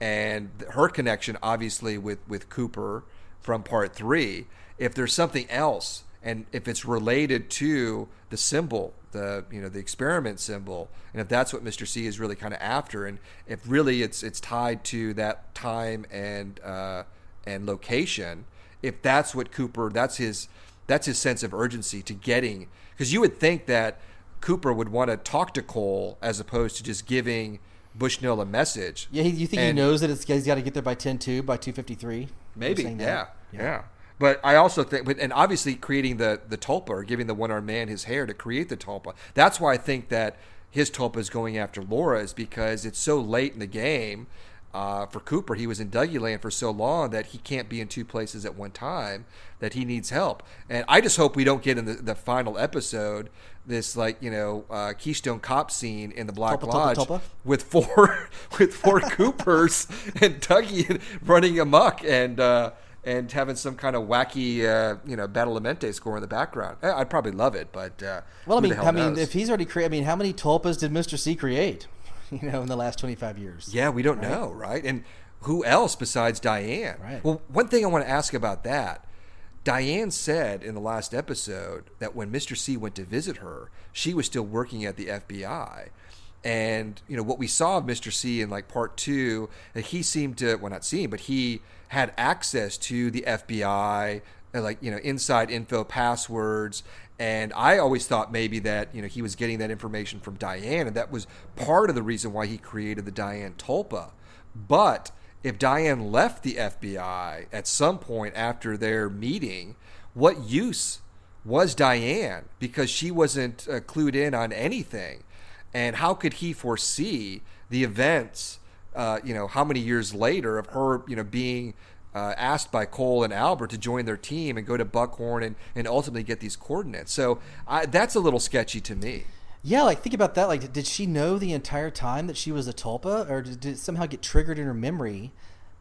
and her connection obviously with with Cooper from part 3 if there's something else and if it's related to the symbol the you know the experiment symbol and if that's what Mr. C is really kind of after and if really it's it's tied to that time and uh, and location if that's what Cooper that's his that's his sense of urgency to getting because you would think that Cooper would want to talk to Cole as opposed to just giving Bushnell a message. Yeah, he, you think And- he knows that it's he's got to get there by 10-2, by two fifty three? Maybe, yeah, yeah, But I also think, but and obviously creating the the tulpa or giving the one armed man his hair to create the tulpa. That's why I think that his tulpa is going after Laura is because it's so late in the game. Uh, for Cooper, he was in Dougie Land for so long that he can't be in two places at one time. That he needs help, and I just hope we don't get in the, the final episode this like you know uh, Keystone Cop scene in the Black Lodge with four with four Coopers and Dougie running amok and uh, and having some kind of wacky uh, you know Badalamenti score in the background. I'd probably love it, but uh, Well, I mean, I mean, knows? if he's already created, I mean, how many tulpas did Mr. C create? You know, in the last twenty five years. yeah, we don't know, right? And who else besides Diane? Right. Well, one thing I want to ask about that. Diane said in the last episode that when Mr. C went to visit her, she was still working at the FBI. And you know what we saw of Mr. C in like part two, that he seemed to well not seem, but he had access to the FBI, uh, like you know inside info, passwords, and I always thought maybe that you know he was getting that information from Diane, and that was part of the reason why he created the Diane Tulpa. But if Diane left the FBI at some point after their meeting, what use was Diane? Because she wasn't uh, clued in on anything. And how could he foresee the events, uh, you know, how many years later of her, you know, being uh, asked by Cole and Albert to join their team and go to Buckhorn and, and ultimately get these coordinates? So I, that's a little sketchy to me. Yeah, like think about that. Like, did she know the entire time that she was a tulpa, or did, it somehow get triggered in her memory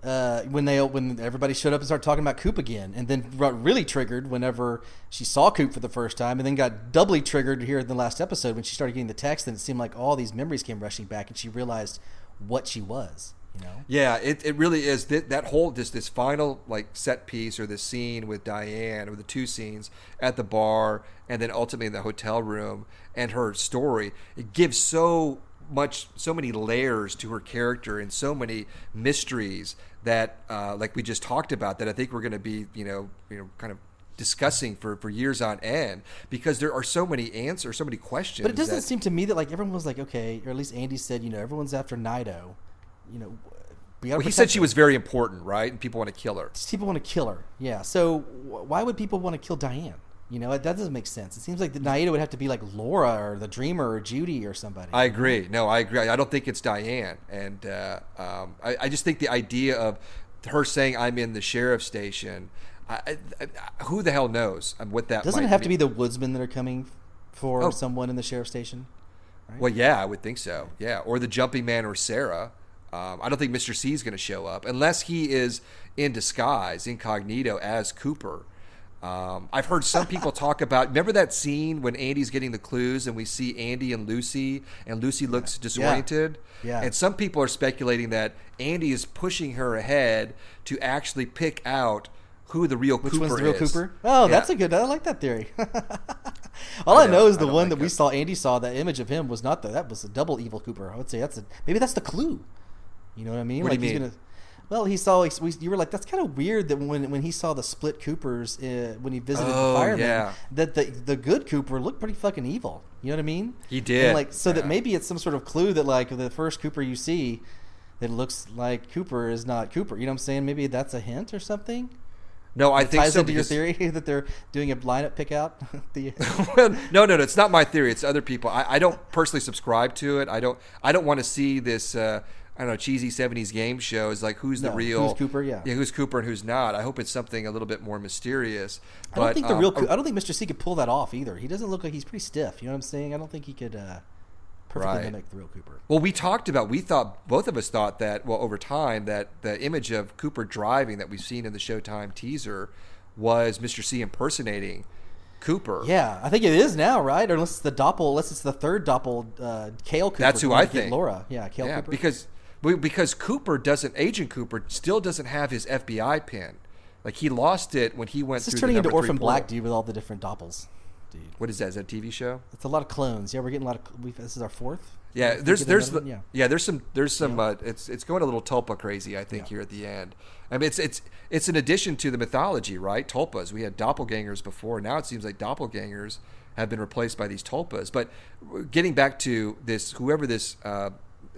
uh, when they when everybody showed up and started talking about Coop again, and then got really triggered whenever she saw Coop for the first time, and then got doubly triggered here in the last episode when she started getting the text, and it seemed like all these memories came rushing back, and she realized what she was. Know. Yeah, it, it really is that that whole just this final like set piece or this scene with Diane or the two scenes at the bar and then ultimately in the hotel room and her story it gives so much so many layers to her character and so many mysteries that uh, like we just talked about that I think we're going to be you know you know kind of discussing for, for years on end because there are so many answers so many questions But it doesn't that- seem to me that like everyone was like, okay, or at least Andy said, you know, everyone's after Naido. You know, we well, he said she her. was very important right and people want to kill her people want to kill her. Yeah. So wh- why would people want to kill Diane? You know, that doesn't make sense. It seems like the Naido would have to be like Laura or the Dreamer or Judy or somebody. I agree. No, I agree. I don't think it's Diane, and uh, um, I, I just think the idea of her saying I'm in the sheriff's station. I, I, who the hell knows um, what that doesn't have to be the woodsmen that are coming for Oh. someone in the sheriff's station? Well, yeah, I would think so. Yeah, or the jumping man or Sarah. Um, I don't think Mr. C is going to show up unless he is in disguise, incognito as Cooper. Um, I've heard some people talk about. Remember that scene when Andy's getting the clues, and we see Andy and Lucy, and Lucy looks disoriented. Yeah. And some people are speculating that Andy is pushing her ahead to actually pick out who the real Which Cooper one's the real is. Cooper? Oh, Yeah. that's a good. I like that theory. All I, I know don't- is the one like that we saw. Andy saw that image of him was not the. That was a double evil Cooper. I would say that's a maybe that's the clue. You know what I mean? What do you he's mean? gonna. Well, he saw. like, we- You were like, that's kind of weird that when when he saw the split Coopers uh, when he visited Oh, the firemen, yeah. that the the good Cooper looked pretty fucking evil. You know what I mean? He did, And like so that maybe it's some sort of clue that like the first Cooper you see. That looks like Cooper is not Cooper. You know what I'm saying? Maybe that's a hint or something No, I think ties so. into your theory that they're doing a lineup pick out. the, no, no, no. It's not my theory. It's other people. I, I don't personally subscribe to it. I don't. I don't want to see this. Uh, I don't know cheesy '70s game show. Is like who's the real who's Cooper, yeah. yeah, who's Cooper and who's not. I hope it's something a little bit more mysterious. I don't think the um, real. I don't think Mr. C could pull that off either. He doesn't look like he's pretty stiff. You know what I'm saying? I don't think he could uh, perfectly Right. mimic the real Cooper. Well, we talked about. We thought both of us thought that. Well, over time, that the image of Cooper driving that we've seen in the Showtime teaser was Mr. C impersonating Cooper. Yeah, I think it is now, right? Or unless it's the doppel, unless it's the third doppel, uh, Kale Cooper. That's who I think. Laura, yeah, Kale yeah, Cooper. because because Cooper doesn't. Agent Cooper still doesn't have his FBI pin. Like he lost it when he went this is turning into Orphan Black, dude, with all the different doppels, dude. What is that? Is that a TV show? It's a lot of clones. Yeah, we're getting a lot of. We've, this is our fourth. Yeah, there's there's the, one? yeah. there's some there's some Yeah. uh, it's it's going a little tulpa crazy I think Yeah. here at the end. I mean it's it's it's an addition to the mythology, right? Tulpas. We had doppelgangers before. Now it seems like doppelgangers have been replaced by these tulpas. But getting back to this, whoever this uh,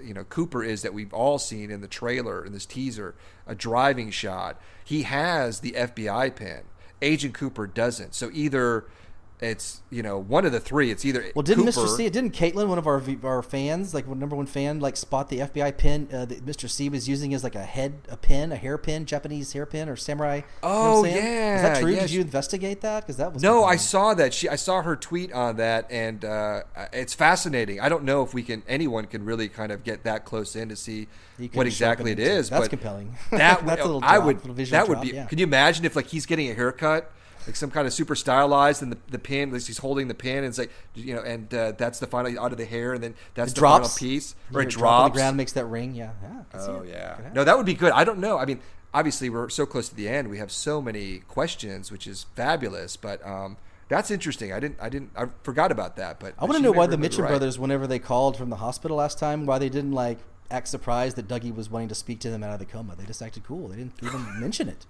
you know Cooper is that we've all seen in the trailer in this teaser, a driving shot. He has the FBI pin. Agent Cooper doesn't. So either it's you know one of the three. It's either Well, didn't Cooper, Mr. C? Didn't Caitlin, one of our our fans, like number one fan, like spot the FBI pin uh, that Mr. C was using as like a head, a pin, a hairpin, Japanese hairpin or samurai? you know I'm Oh, is that true? yeah, Did you investigate that? Because that was No, I saw that. She, I saw her tweet on that, and uh, it's fascinating. I don't know if we can, anyone can really kind of get that close in to see what couldn't show up exactly it the- that's but compelling. That That's a little I drop, would. little visual That would drop, be. yeah. Can you imagine if like he's getting a haircut, like some kind of super stylized, and the, the pin, like he's holding the pin, and it's like you know, and uh, that's the final out of the hair, and then that's It the drops. final piece, or it it drop drops. the ground, makes that ring. Yeah. yeah I can see Oh yeah. No, that would be good. I don't know. I mean, obviously we're so close to the end. We have so many questions, which is fabulous. But um, that's interesting. I didn't. I didn't. I forgot about that. But I want to know why the Mitchum right. brothers, whenever they called from the hospital last time, why they didn't like act surprised that Dougie was wanting to speak to them out of the coma. They just acted cool. They didn't even mention it.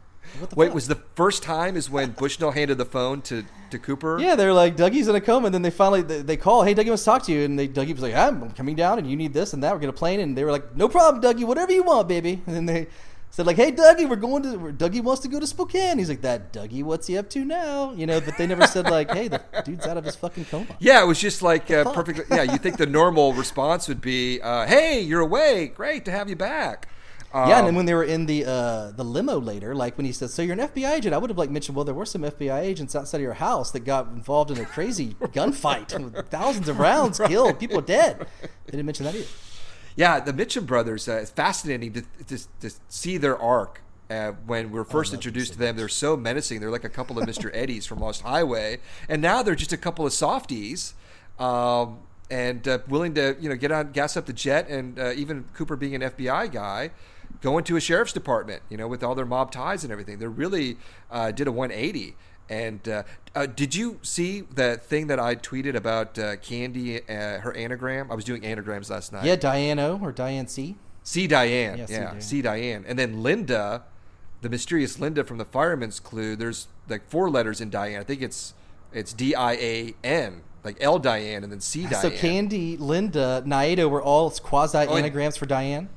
Wait, fuck? was the first time is when Bushnell handed the phone to to Cooper? Yeah, they're like Dougie's in a coma, and then they finally they, they call, "Hey, Dougie wants to talk to you," and they Dougie was like, "I'm coming down, and you need this and that. We're gonna plane," and they were like, "No problem, Dougie, whatever you want, baby." And then they said like, "Hey, Dougie, we're going to Dougie wants to go to Spokane." He's like, "That Dougie, what's he up to now?" You know, but they never said like, "Hey, the dude's out of his fucking coma." Yeah, it was just like uh, fuck? perfect. Yeah, you think the normal response would be, uh, "Hey, you're awake. Great to have you back." Yeah, and Um, then when they were in the uh, the limo later, like when he said, "So you're an FBI agent," I would have like mentioned, "Well, there were some FBI agents outside of your house that got involved in a crazy gunfight with thousands of rounds killed, people dead." They didn't mention that either. Yeah, the Mitchum brothers. Uh, it's fascinating to, to, to see their arc. Uh, when we are first love introduced to them, they're so menacing. They're like a couple of Mr. Eddies from Lost Highway, and now they're just a couple of softies, um, and uh, willing to you know get on gas up the jet. And uh, even Cooper being an FBI guy, go into a sheriff's department, you know, with all their mob ties and everything. They really uh, did a 180. And uh, uh, did you see the thing that I tweeted about uh, Candy, uh, her anagram? I was doing anagrams last night. Yeah, Diane O or Diane C. C. Diane. Yeah, Yeah, C. Diane. C. Diane. And then Linda, the mysterious Linda from the Fireman's Clue. There's like four letters in Diane. I think it's it's D I A N, like L Diane, and then C. Diane. So Candy, Linda, Naido were all quasi Oh, anagrams for Diane.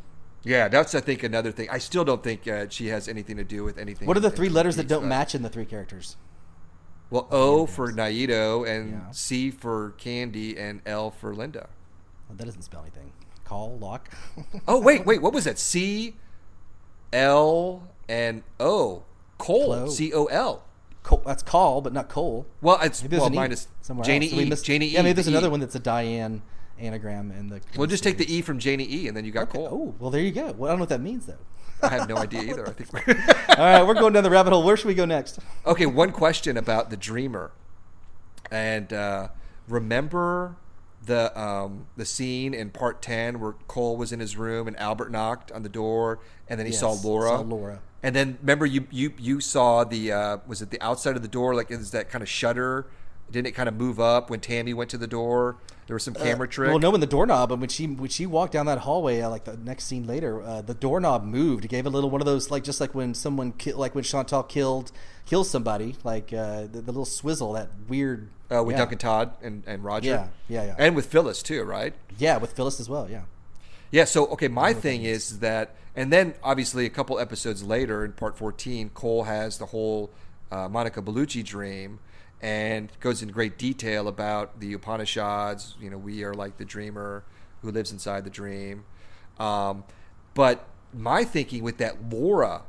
Yeah, that's I think another thing. I still don't think uh, she has anything to do with anything. What are the three letters that don't match in the three characters? Well, O for Naido, and Yeah. C for Candy, and L for Linda. Well, that doesn't spell anything. Call, lock. Oh wait, wait, what was that? C, L, and O. Cole. C O L. Cole, that's call, but not coal. Well, it's Maybe well an E minus somewhere Janie else. So we E. missed- Janie. Yeah, maybe there's E. another one that's a Diane anagram and the. We'll just take the E from Janie E, and then you got Okay. Cole. Oh, well, there you go. Well, I don't know what that means though. I have no idea either. I think. All right, we're going down the rabbit hole. Where should we go next? okay, one question about the Dreamer, and uh, remember the um, the scene in part ten where Cole was in his room and Albert knocked on the door, and then he Yes, saw Laura. saw Laura. And then remember you you you saw the uh, was it the outside of the door like is that kind of shutter? Didn't it kind of move up when Tammy went to the door? There was some camera trick. Uh, Well, no, when the doorknob, and when she when she walked down that hallway, uh, like the next scene later, uh, the doorknob moved. It gave a little one of those, like just like when someone, ki- like when Chantal killed kills somebody, like uh, the, the little swizzle, that weird. uh, with yeah. Duncan Todd and, and Roger. Yeah, yeah, yeah. And with Phyllis too, right? Yeah, with Phyllis as well. Yeah. Yeah. So okay, my thing is that, and then obviously a couple episodes later in part fourteen, Cole has the whole uh, Monica Bellucci dream, and goes into great detail about the Upanishads. You know, we are like the dreamer who lives inside the dream. Um, but my thinking with that Laura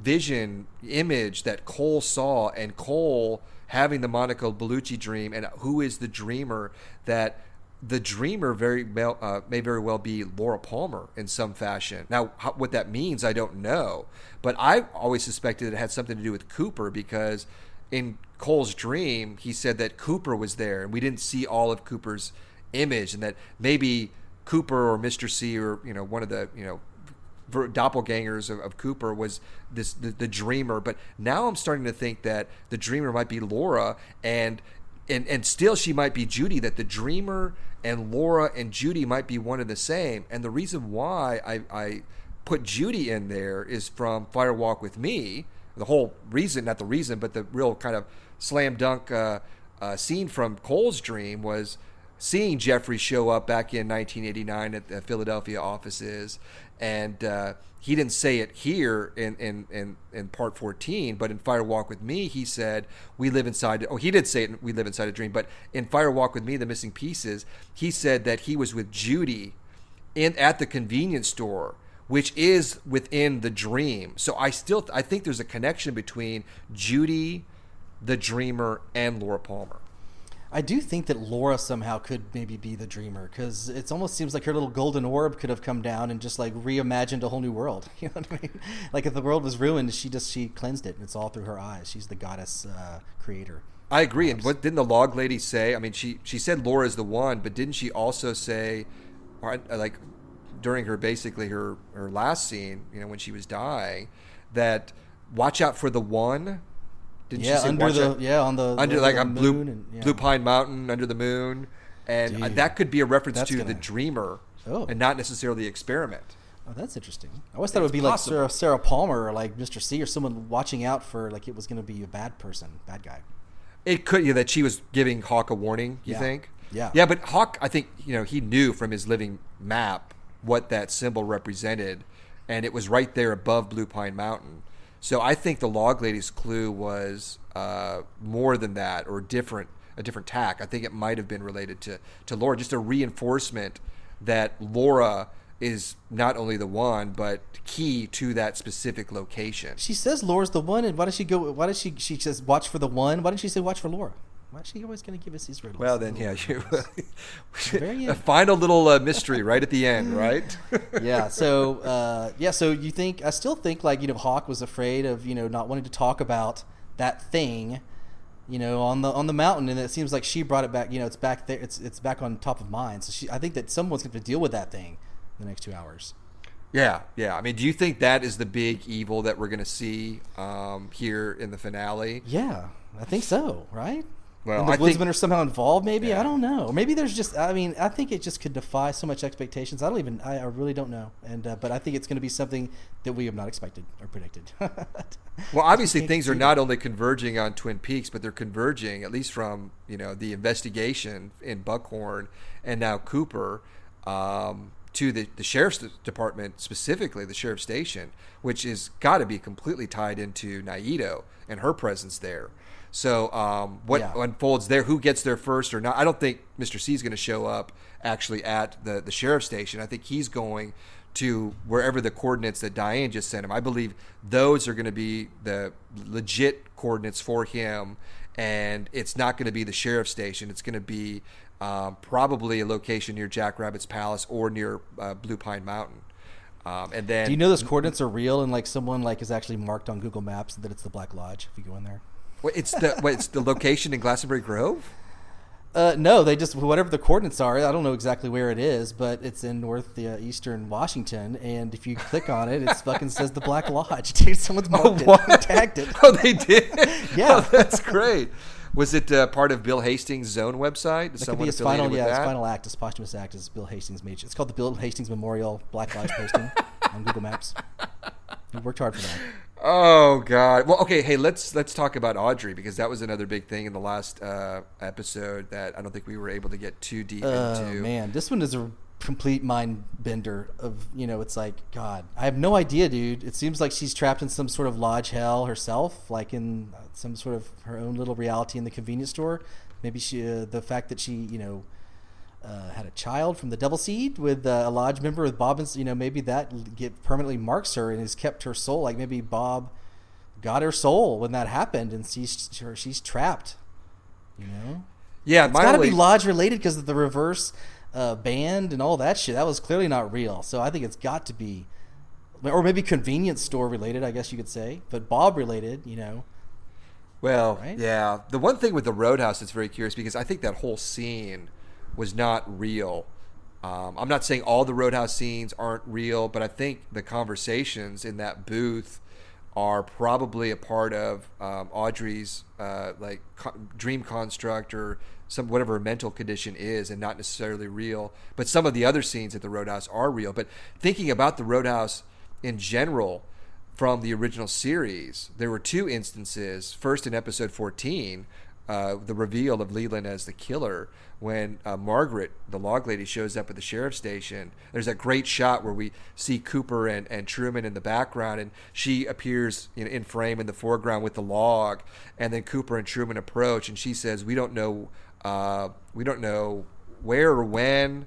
vision image that Cole saw, and Cole having the Monica Bellucci dream, and who is the dreamer that the dreamer very well, uh, may very well be Laura Palmer in some fashion. Now, how, what that means, I don't know, but I always suspected it had something to do with Cooper because in Cole's dream, he said that Cooper was there, and we didn't see all of Cooper's image, and that maybe Cooper or Mr. C or you know one of the you know doppelgangers of, of Cooper was this the, the dreamer. But now I'm starting to think that the dreamer might be Laura, and and and still she might be Judy. That the dreamer and Laura and Judy might be one and the same. And the reason why I, I put Judy in there is from Fire Walk with Me. The whole reason, not the reason, but the real kind of slam dunk uh, uh, scene from Cole's dream was seeing Jeffrey show up back in 1989 at the Philadelphia offices, and uh, he didn't say it here in, in, in, in part 14, but in Fire Walk with Me, he said, We live inside. Oh, he did say it, We live inside a dream, but in Fire Walk with Me, The Missing Pieces, he said that he was with Judy in at the convenience store which is within the dream so i still i think there's a connection between judy the dreamer and laura palmer I do think that Laura somehow could maybe be the dreamer because it almost seems like her little golden orb could have come down and just like reimagined a whole new world. You know what I mean? Like if the world was ruined, she just she cleansed it and it's all through her eyes. She's the goddess uh, creator. I agree. And what didn't the log lady say? I mean, she she said Laura's the one, but didn't she also say, like during her basically her her last scene, you know, when she was dying, that watch out for the one. Didn't yeah, she say under the out- yeah on the under the- like the on blue and, yeah. blue pine mountain under the moon, and uh, Dude, that could be a reference to the gonna- dreamer, Oh. and not necessarily the experiment. Oh, that's interesting. I always thought it would be like. Sarah, Sarah Palmer or like Mr. C or someone watching out for like it was going to be a bad person, bad guy. It could yeah, that she was giving Hawk a warning. You Yeah. think? Yeah. Yeah, but Hawk, I think you know he knew from his living map what that symbol represented, and it was right there above Blue Pine Mountain. So I think the log lady's clue was uh, more than that, or different, a different tack. I think it might have been related to to Laura, just a reinforcement that Laura is not only the one, but key to that specific location. She says Laura's the one, and why does she go? Why does she? She says watch for the one. Why didn't she say watch for Laura? Why is she always going to give us these riddles? Well, then, yeah, you. A final little uh, mystery right at the end, right? yeah. So uh, yeah. So you think? I still think like you know Hawk was afraid of you know not wanting to talk about that thing, you know, on the on the mountain, and it seems like she brought it back. You know, it's back there. It's it's back on top of mind. So she, I think that someone's going to deal with that thing in the next two hours. yeah, yeah. I mean, do you think that is the big evil that we're going to see um, here in the finale? Yeah, I think so. Right. Well, and the I think- are somehow involved. Maybe Yeah. I don't know. Maybe there's just. I mean, I think it just could defy so much expectations. I don't even. I, I really don't know. And uh, but I think it's going to be something that we have not expected or predicted. Well, obviously, things are not only converging on Twin Peaks, but they're converging, at least from you know the investigation in Buckhorn and now Cooper, um, to the, the sheriff's department specifically, the sheriff's station, which is got to be completely tied into Naido and her presence there. So, um, what Yeah. unfolds there? Who gets there first or not? I don't think Mr. C is going to show up actually at the the sheriff's station. I think he's going to wherever the coordinates that Diane just sent him. I believe those are going to be the legit coordinates for him, and it's not going to be the sheriff's station. It's going to be um, probably a location near Jack Rabbit's Palace or near uh, Blue Pine Mountain. Um, and then Do you know those coordinates are real and like someone like is actually marked on Google Maps that it's the Black Lodge if you go in there? Wait, it's the wait, it's the location in Glastonbury Grove. Uh, no, they just whatever the coordinates are. I don't know exactly where it is, but it's in northeastern Washington. And if you click on it, it fucking says the Black Lodge. Dude, someone's marked it, and tagged it. Oh, they did. Yeah. oh, that's great. Was it uh, part of Bill Hastings' Zone website? Is That could be his final, yeah, his final act, his posthumous act, is Bill Hastings made. It's called the Bill Hastings Memorial Black Lodge posting on Google Maps. He worked hard for that. Oh God. Well, okay. Hey, let's let's talk about Audrey because that was another big thing in the last uh, episode that I don't think we were able to get too deep Oh into. man, this one is a complete mind bender. Of you know, it's like God. I have no idea, dude. It seems like she's trapped in some sort of lodge hell herself, like in uh, some sort of her own little reality in the convenience store. Maybe she, uh, the fact that she, you know, uh, had a child from the devil seed with uh, a lodge member with Bob, and you know, maybe that get permanently marks her and has kept her soul. Like maybe Bob got her soul when that happened, and she's she's trapped. You know. Yeah, it's got to be lodge related because of the reverse uh, band and all that shit. That was clearly not real. So I think it's got to be, or maybe convenience store related. I guess you could say, but Bob related. You know, Well, Right? yeah. The one thing with the Roadhouse that's very curious because I think that whole scene was not real. Um, I'm not saying all the Roadhouse scenes aren't real, but I think the conversations in that booth are probably a part of um, Audrey's uh, like co- dream construct or some whatever her mental condition is, and not necessarily real. But some of the other scenes at the Roadhouse are real. But thinking about the Roadhouse in general, from the original series, there were two instances. First, in episode 14, uh, the reveal of Leland as the killer, when uh, Margaret, the log lady, shows up at the sheriff's station. There's a great shot where we see Cooper and, and Truman in the background, and she appears in, in frame in the foreground with the log. And then Cooper and Truman approach, and she says, "We don't know, uh, we don't know where or when."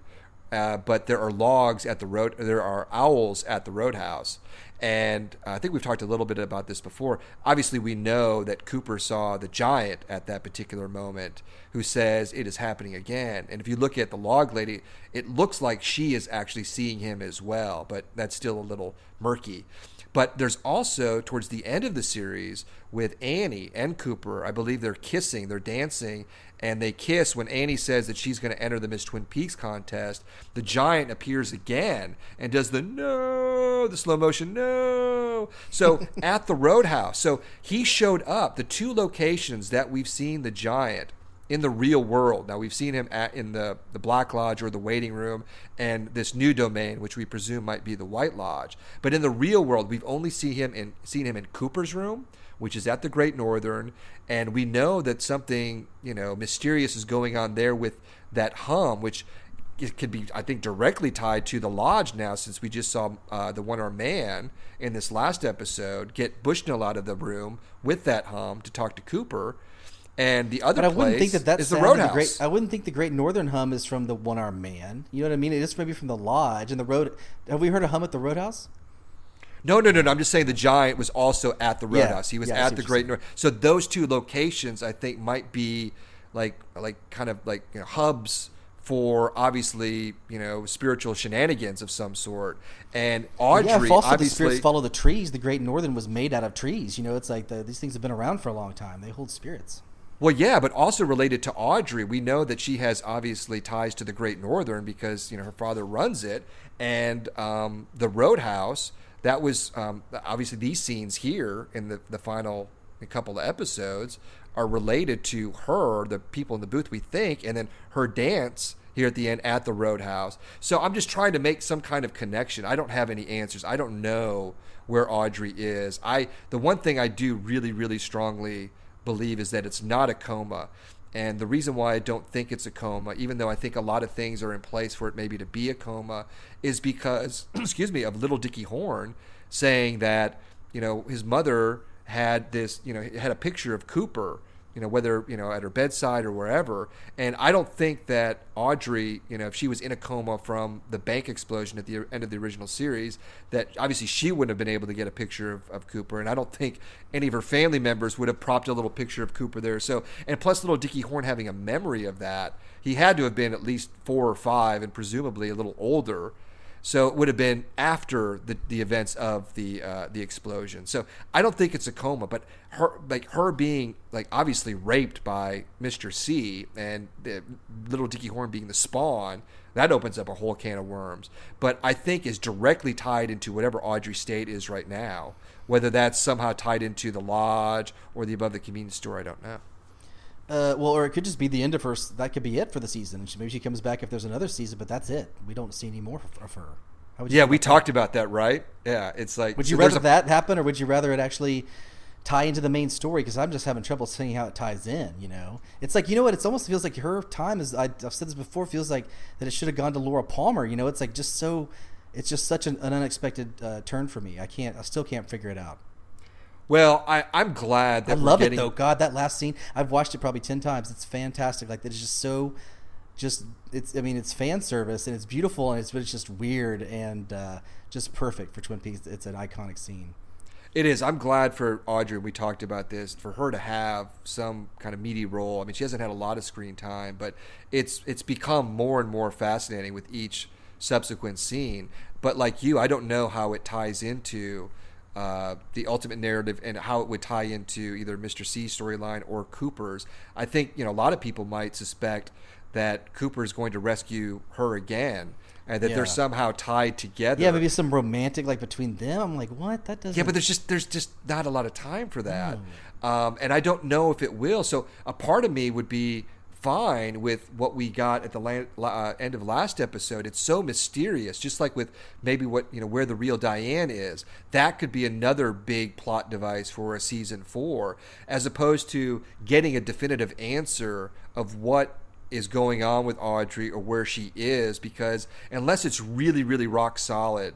uh, but there are logs at the road. There are owls at the roadhouse, and uh, I think we've talked a little bit about this before. Obviously, we know that Cooper saw the giant at that particular moment, who says it is happening again. And if you look at the log lady, it looks like she is actually seeing him as well, but that's still a little murky. But there's also towards the end of the series with Annie and Cooper, I believe they're kissing, they're dancing, and they kiss when Annie says that she's going to enter the Miss Twin Peaks contest. The giant appears again and does the no, the slow motion no. So at the Roadhouse, so he showed up. The two locations that we've seen the giant in the real world. Now we've seen him at in the the Black Lodge or the waiting room and this new domain, which we presume might be the White Lodge. But in the real world, we've only seen him in seen him in Cooper's room, which is at the Great Northern, and we know that something you know mysterious is going on there with that hum, which it could be, I think, directly tied to the lodge now, since we just saw uh, the one-armed man in this last episode get Bushnell out of the room with that hum to talk to Cooper. And the other but I wouldn't think that that's the Roadhouse. great. I wouldn't think the Great Northern Hum is from the one armed Man. You know what I mean? It is maybe from the Lodge and the road. Have we heard a hum at the Roadhouse? No, no, no, no. I'm just saying the giant was also at the Yeah, Roadhouse. He was yeah, at the Great. North. So those two locations, I think, might be like, like kind of like you know, hubs for obviously you know spiritual shenanigans of some sort. And Audrey, yeah, also the obviously, spirits follow the trees. The Great Northern was made out of trees. You know, it's like the, these things have been around for a long time. They hold spirits. Well, yeah, but also related to Audrey, we know that she has obviously ties to the Great Northern because you know her father runs it, and um, the Roadhouse. That was um, obviously these scenes here in the the final couple of episodes are related to her, the people in the booth. We think, and then her dance here at the end at the Roadhouse. So I'm just trying to make some kind of connection. I don't have any answers. I don't know where Audrey is. I the one thing I do really, really strongly believe is that it's not a coma. And the reason why I don't think it's a coma, even though I think a lot of things are in place for it maybe to be a coma, is because, excuse me, of little Dickie Horne saying that, you know, his mother had this, you know, had a picture of Cooper, you know, whether, you know, at her bedside or wherever. And I don't think that Audrey, you know, if she was in a coma from the bank explosion at the end of the original series, that obviously she wouldn't have been able to get a picture of, of Cooper. And I don't think any of her family members would have propped a little picture of Cooper there. So, and plus little Dickie Horne having a memory of that, he had to have been at least four or five and presumably a little older. So it would have been after the, the events of the uh, the explosion. So I don't think it's a coma, but her like her being like obviously raped by Mr. C and the little Dickie Horne being the spawn, that opens up a whole can of worms. But I think is directly tied into whatever Audrey state is right now. Whether that's somehow tied into the lodge or the above the convenience store, I don't know. Uh, well, or it could just be the end of her. That could be it for the season. Maybe she comes back if there's another season, but that's it. We don't see any more of her. How would you yeah, we talked about that, right? Yeah, it's like. Would you rather a... that happen, or would you rather it actually tie into the main story? Because I'm just having trouble seeing how it ties in. You know, it's like you know what? It almost feels like her time is. I, have said this before. Feels like that it should have gone to Laura Palmer. You know, it's like just so. It's just such an, an unexpected uh, turn for me. I can't. I still can't figure it out. Well, I, I'm glad that I love getting... it though. God, that last scene, I've watched it probably ten times. It's fantastic. Like it's just so, just it's. I mean, it's fan service and it's beautiful and it's but it's just weird and uh, just perfect for Twin Peaks. It's an iconic scene. It is. I'm glad for Audrey. We talked about this for her to have some kind of meaty role. I mean, she hasn't had a lot of screen time, but it's it's become more and more fascinating with each subsequent scene. But like you, I don't know how it ties into uh, the ultimate narrative and how it would tie into either Mr. C's storyline or Cooper's. I think you know a lot of people might suspect that Cooper is going to rescue her again, and that yeah. they're somehow tied together. Yeah, maybe some romantic like between them. I'm like, what? That doesn't. Yeah, but there's just there's just not a lot of time for that, um, and I don't know if it will. So a part of me would be fine with what we got at the uh, end of last episode. It's so mysterious, just like with maybe what you know where the real Diane is. That could be another big plot device for a season four, as opposed to getting a definitive answer of what is going on with Audrey or where she is. Because unless it's really, really rock solid,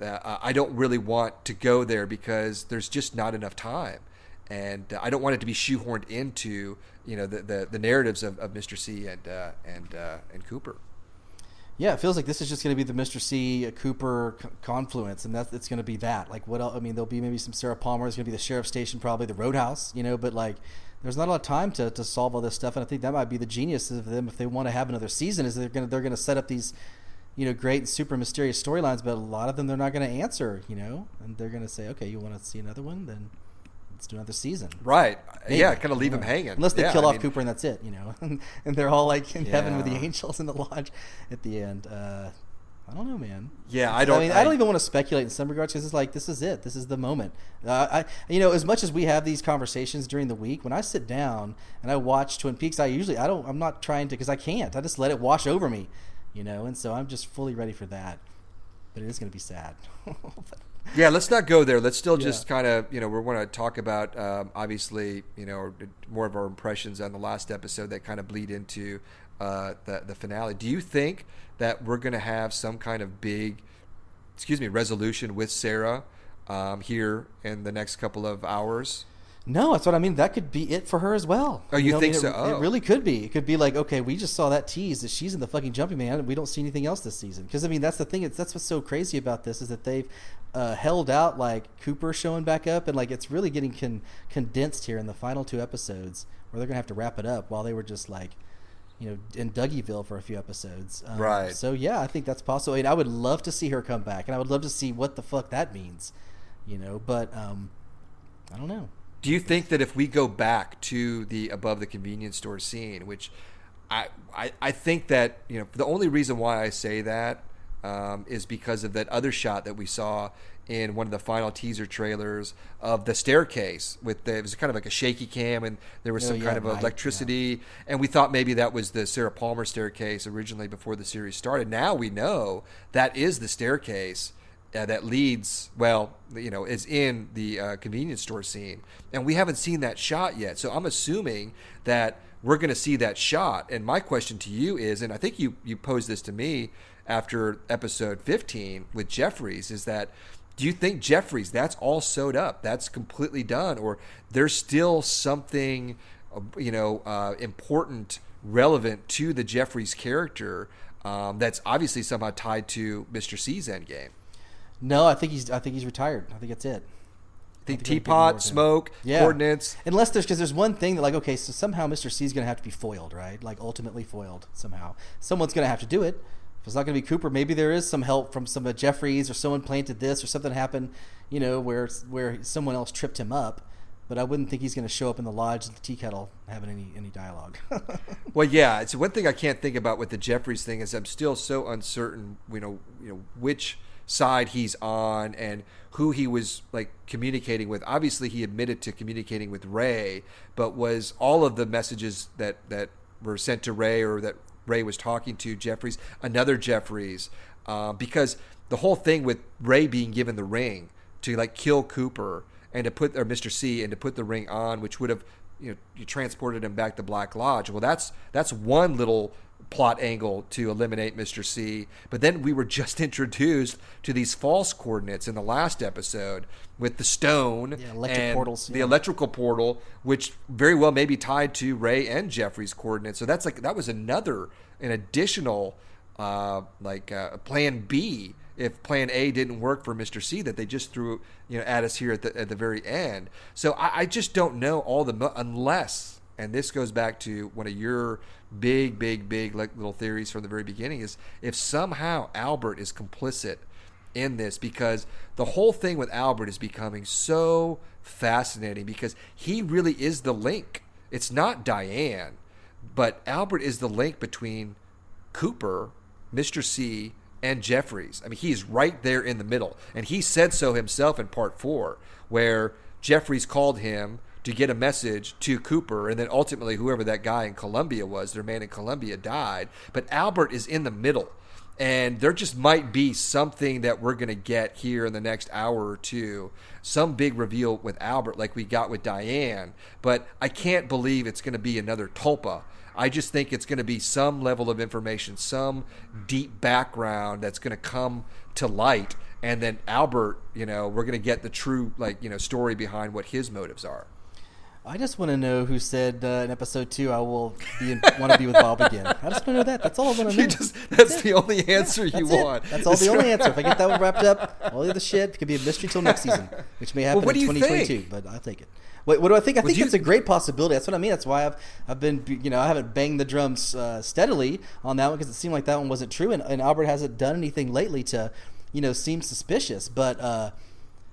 uh, I don't really want to go there because there's just not enough time and uh, I don't want it to be shoehorned into you know the the, the narratives of, of Mr. C and uh, and uh, and Cooper. Yeah, it feels like this is just going to be the Mr. C Cooper confluence, and that's it's going to be that. Like, what else? I mean, there'll be maybe some Sarah Palmer. It's going to be the sheriff station, probably the Roadhouse, you know. But like, there's not a lot of time to, to solve all this stuff, and I think that might be the genius of them if they want to have another season. Is they're going to they're going to set up these, you know, great super mysterious storylines, but a lot of them they're not going to answer, you know, and they're going to say, okay, you want to see another one, then let's do another season. Right. Maybe. Yeah, kind of leave him hanging. Unless they yeah, kill I off mean, Cooper and that's it, you know. and they're all like in yeah. heaven with the angels in the lodge at the end. Uh, I don't know, man. Yeah, I don't. I mean, I, I, don't even want to speculate in some regards because it's like this is it. This is the moment. Uh, I, you know, as much as we have these conversations during the week, when I sit down and I watch Twin Peaks, I usually I don't. I'm not trying to because I can't. I just let it wash over me, you know. And so I'm just fully ready for that. But it is going to be sad. Yeah, let's not go there. Let's still just yeah. kind of, you know, we want to talk about um, obviously, you know, more of our impressions on the last episode that kind of bleed into uh, the the finale. Do you think that we're going to have some kind of big, excuse me, resolution with Sarah um, here in the next couple of hours? No, that's what I mean. That could be it for her as well. Oh, you, you know, think I mean, it, so? Oh. It really could be. It could be like, okay, we just saw that tease that she's in the fucking Jumping Man, and we don't see anything else this season. Because I mean, that's the thing. It's that's what's so crazy about this is that they've uh, held out like Cooper showing back up, and like it's really getting con- condensed here in the final two episodes, where they're gonna have to wrap it up while they were just like you know, in Dougieville for a few episodes. Um, right. So yeah, I think that's possible. And I would love to see her come back, and I would love to see what the fuck that means, you know. But um, I don't know. Do you think that if we go back to the above the convenience store scene, which I, I, I think that you know the only reason why I say that um, is because of that other shot that we saw in one of the final teaser trailers of the staircase with the, it was kind of like a shaky cam and there was oh, some yeah, kind of right, electricity yeah. and we thought maybe that was the Sarah Palmer staircase originally before the series started. Now we know that is the staircase uh, that leads, well, you know, is in the uh, convenience store scene. And we haven't seen that shot yet. So I'm assuming that we're going to see that shot. And my question to you is, and I think you, you posed this to me after episode 15 with Jeffries, is that do you think Jeffries, that's all sewed up? That's completely done? Or there's still something, uh, you know, uh, important, relevant to the Jeffries character um, that's obviously somehow tied to Mr. C's endgame? No, I think he's. I think he's retired. I think that's it. I think, teapot, smoke, yeah. coordinates. Unless there's because there's one thing that like okay, so somehow Mr. C is going to have to be foiled, right? Like ultimately foiled somehow. Someone's going to have to do it. if it's not going to be Cooper, maybe there is some help from some of Jeffries or someone planted this or something happened, you know, where where someone else tripped him up. But I wouldn't think he's going to show up in the lodge at the tea kettle having any any dialogue. well, yeah, it's one thing I can't think about with the Jeffries thing is I'm still so uncertain, you know, you know which side he's on and who he was like communicating with. Obviously, he admitted to communicating with Ray, but was all of the messages that that were sent to Ray or that Ray was talking to Jeffries, another Jeffries, uh, because the whole thing with Ray being given the ring to like kill Cooper and to put or Mr. C and to put the ring on, which would have you know you transported him back to Black Lodge. Well, that's that's one little plot angle to eliminate Mr. C. But then we were just introduced to these false coordinates in the last episode with the stone yeah, and portals, the yeah. electrical portal, which very well may be tied to Ray and Jeffries' coordinates. So that's like that was another an additional uh, like uh, plan B if plan A didn't work for Mr. C that they just threw you know at us here at the at the very end. So I, I just don't know all the unless and this goes back to one of your big, big, big little theories from the very beginning is if somehow Albert is complicit in this because the whole thing with Albert is becoming so fascinating because he really is the link. It's not Diane, but Albert is the link between Cooper, Mr. C, and Jeffries. I mean, he's right there in the middle. And he said so himself in part four, where Jeffries called him to get a message to Cooper, and then ultimately, whoever that guy in Colombia was, their man in Colombia died. But Albert is in the middle. And there just might be something that we're going to get here in the next hour or two. Some big reveal with Albert, like we got with Diane. But I can't believe it's going to be another Tulpa. I just think it's going to be some level of information, some deep background that's going to come to light. And then Albert, you know, we're going to get the true, like, you know, story behind what his motives are. I just want to know who said uh, in episode two I will be in, want to be with Bob again. I just want to know that. That's all I want to know. Just, that's it. the only answer Yeah, you that's it. want. That's all the only answer. If I get that one wrapped up, all the other shit could be a mystery till next season, which may happen what in 2022. think? But I'll take it. What, what do I think? I Would think it's a great possibility. That's what I mean. That's why I've I've been you know I haven't banged the drums uh, steadily on that one because it seemed like that one wasn't true, and, and Albert hasn't done anything lately to you know seem suspicious. But uh,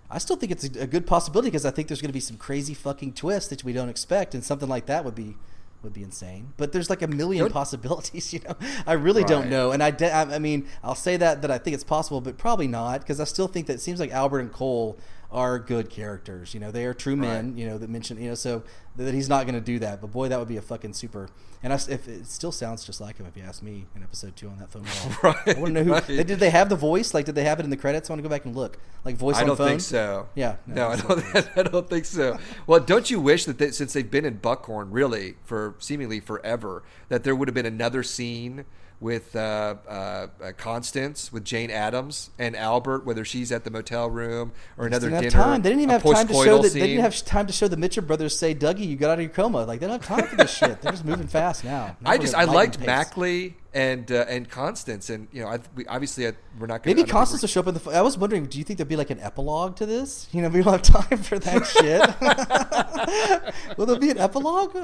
I still think it's a, a good possibility because I think there's going to be some crazy fucking twist that we don't expect, and something like that would be would be insane. But there's like a 1000000 Don't- possibilities, you know. I really don't know, and I, de- I I mean, I'll say that that I think it's possible, but probably not because I still think that it seems like Albert and Cole are good characters. You know, they are true men. Right. You know that mention. You know, so that he's not going to do that. But boy, that would be a fucking super. And I if it still sounds just like him, if you ask me, in episode two on that phone call. Right, I want to know who right. they, did. They have the voice? Like, did they have it in the credits? I want to go back and look. Like voice on the phone. I on don't phone. think so. Yeah, No, I don't. I don't think so. Well, don't you wish that they, since they've been in Buckhorn really for seemingly forever, that there would have been another scene with uh, uh, uh, Constance, with Jane Adams and Albert, whether she's at the motel room or another dinner. time. They didn't even have time to show that. They didn't have time to show the Mitchum brothers say, "Dougie, you got out of your coma." Like they don't have time for this shit. They're just moving fast now. Now I just I liked pace. Mackley and uh, and Constance, and you know, I, we, obviously I, we're not going. To Maybe Constance will show up in the. I was wondering, do you think there'd be like an epilogue to this? You know, we don't have time for that shit. will there be an epilogue?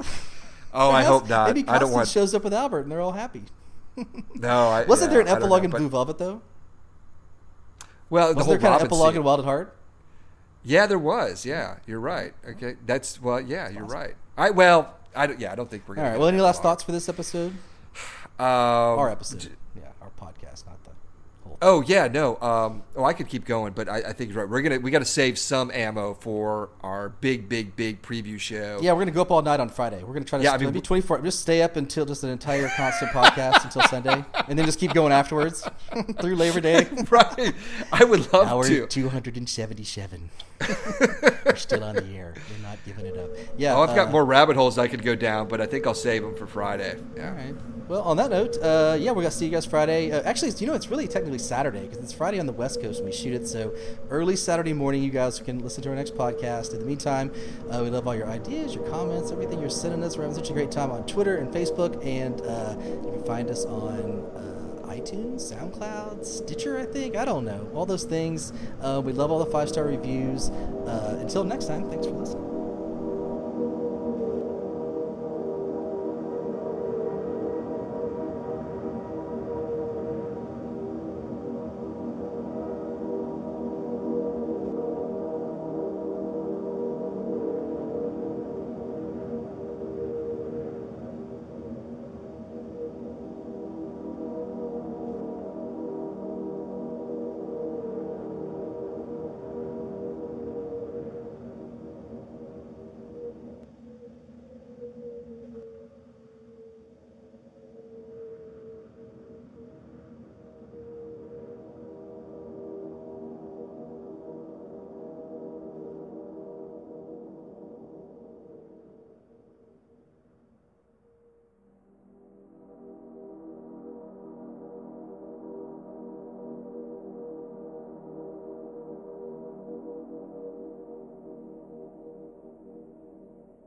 Oh, I hope not. Maybe I Constance don't want. shows up with Albert, and they're all happy. No, I, Wasn't yeah, there an epilogue know, in but- Blue Velvet though? Well, the Was whole there kind of epilogue scene- in Wild at Heart? Yeah, there was. Yeah, you're right. Okay, that's well. Yeah, you're right. I well, I yeah, I don't think we're All right. Well, any last thoughts for this episode? Um, Our episode. Yeah, our podcast, not the whole. Oh yeah, no. Um, oh, I could keep going, but I, I think you're right. We're gonna we got to save some ammo for our big, big, big preview show. Yeah, we're gonna go up all night on Friday. We're gonna try to Yeah, I maybe mean, 24. Just stay up until just an entire constant podcast until Sunday, and then just keep going afterwards through Labor Day. right. I would love Hour to. 277. We're still on the air. We're not giving it up. Yeah. Oh, I've got uh, more rabbit holes I could go down, but I think I'll save them for Friday. Yeah. All right. Well, on that note, uh, yeah, we're gonna see you guys Friday. Uh, actually, you know, it's really technically Saturday because it's Friday on the West Coast when we shoot it. So early Saturday morning, you guys can listen to our next podcast. In the meantime, uh, we love all your ideas, your comments, everything you're sending us. We're having such a great time on Twitter and Facebook, and uh, you can find us on. Uh, iTunes, SoundCloud, Stitcher, I think. I don't know. All those things. Uh, we love all the five star reviews. Uh, until next time, thanks for listening.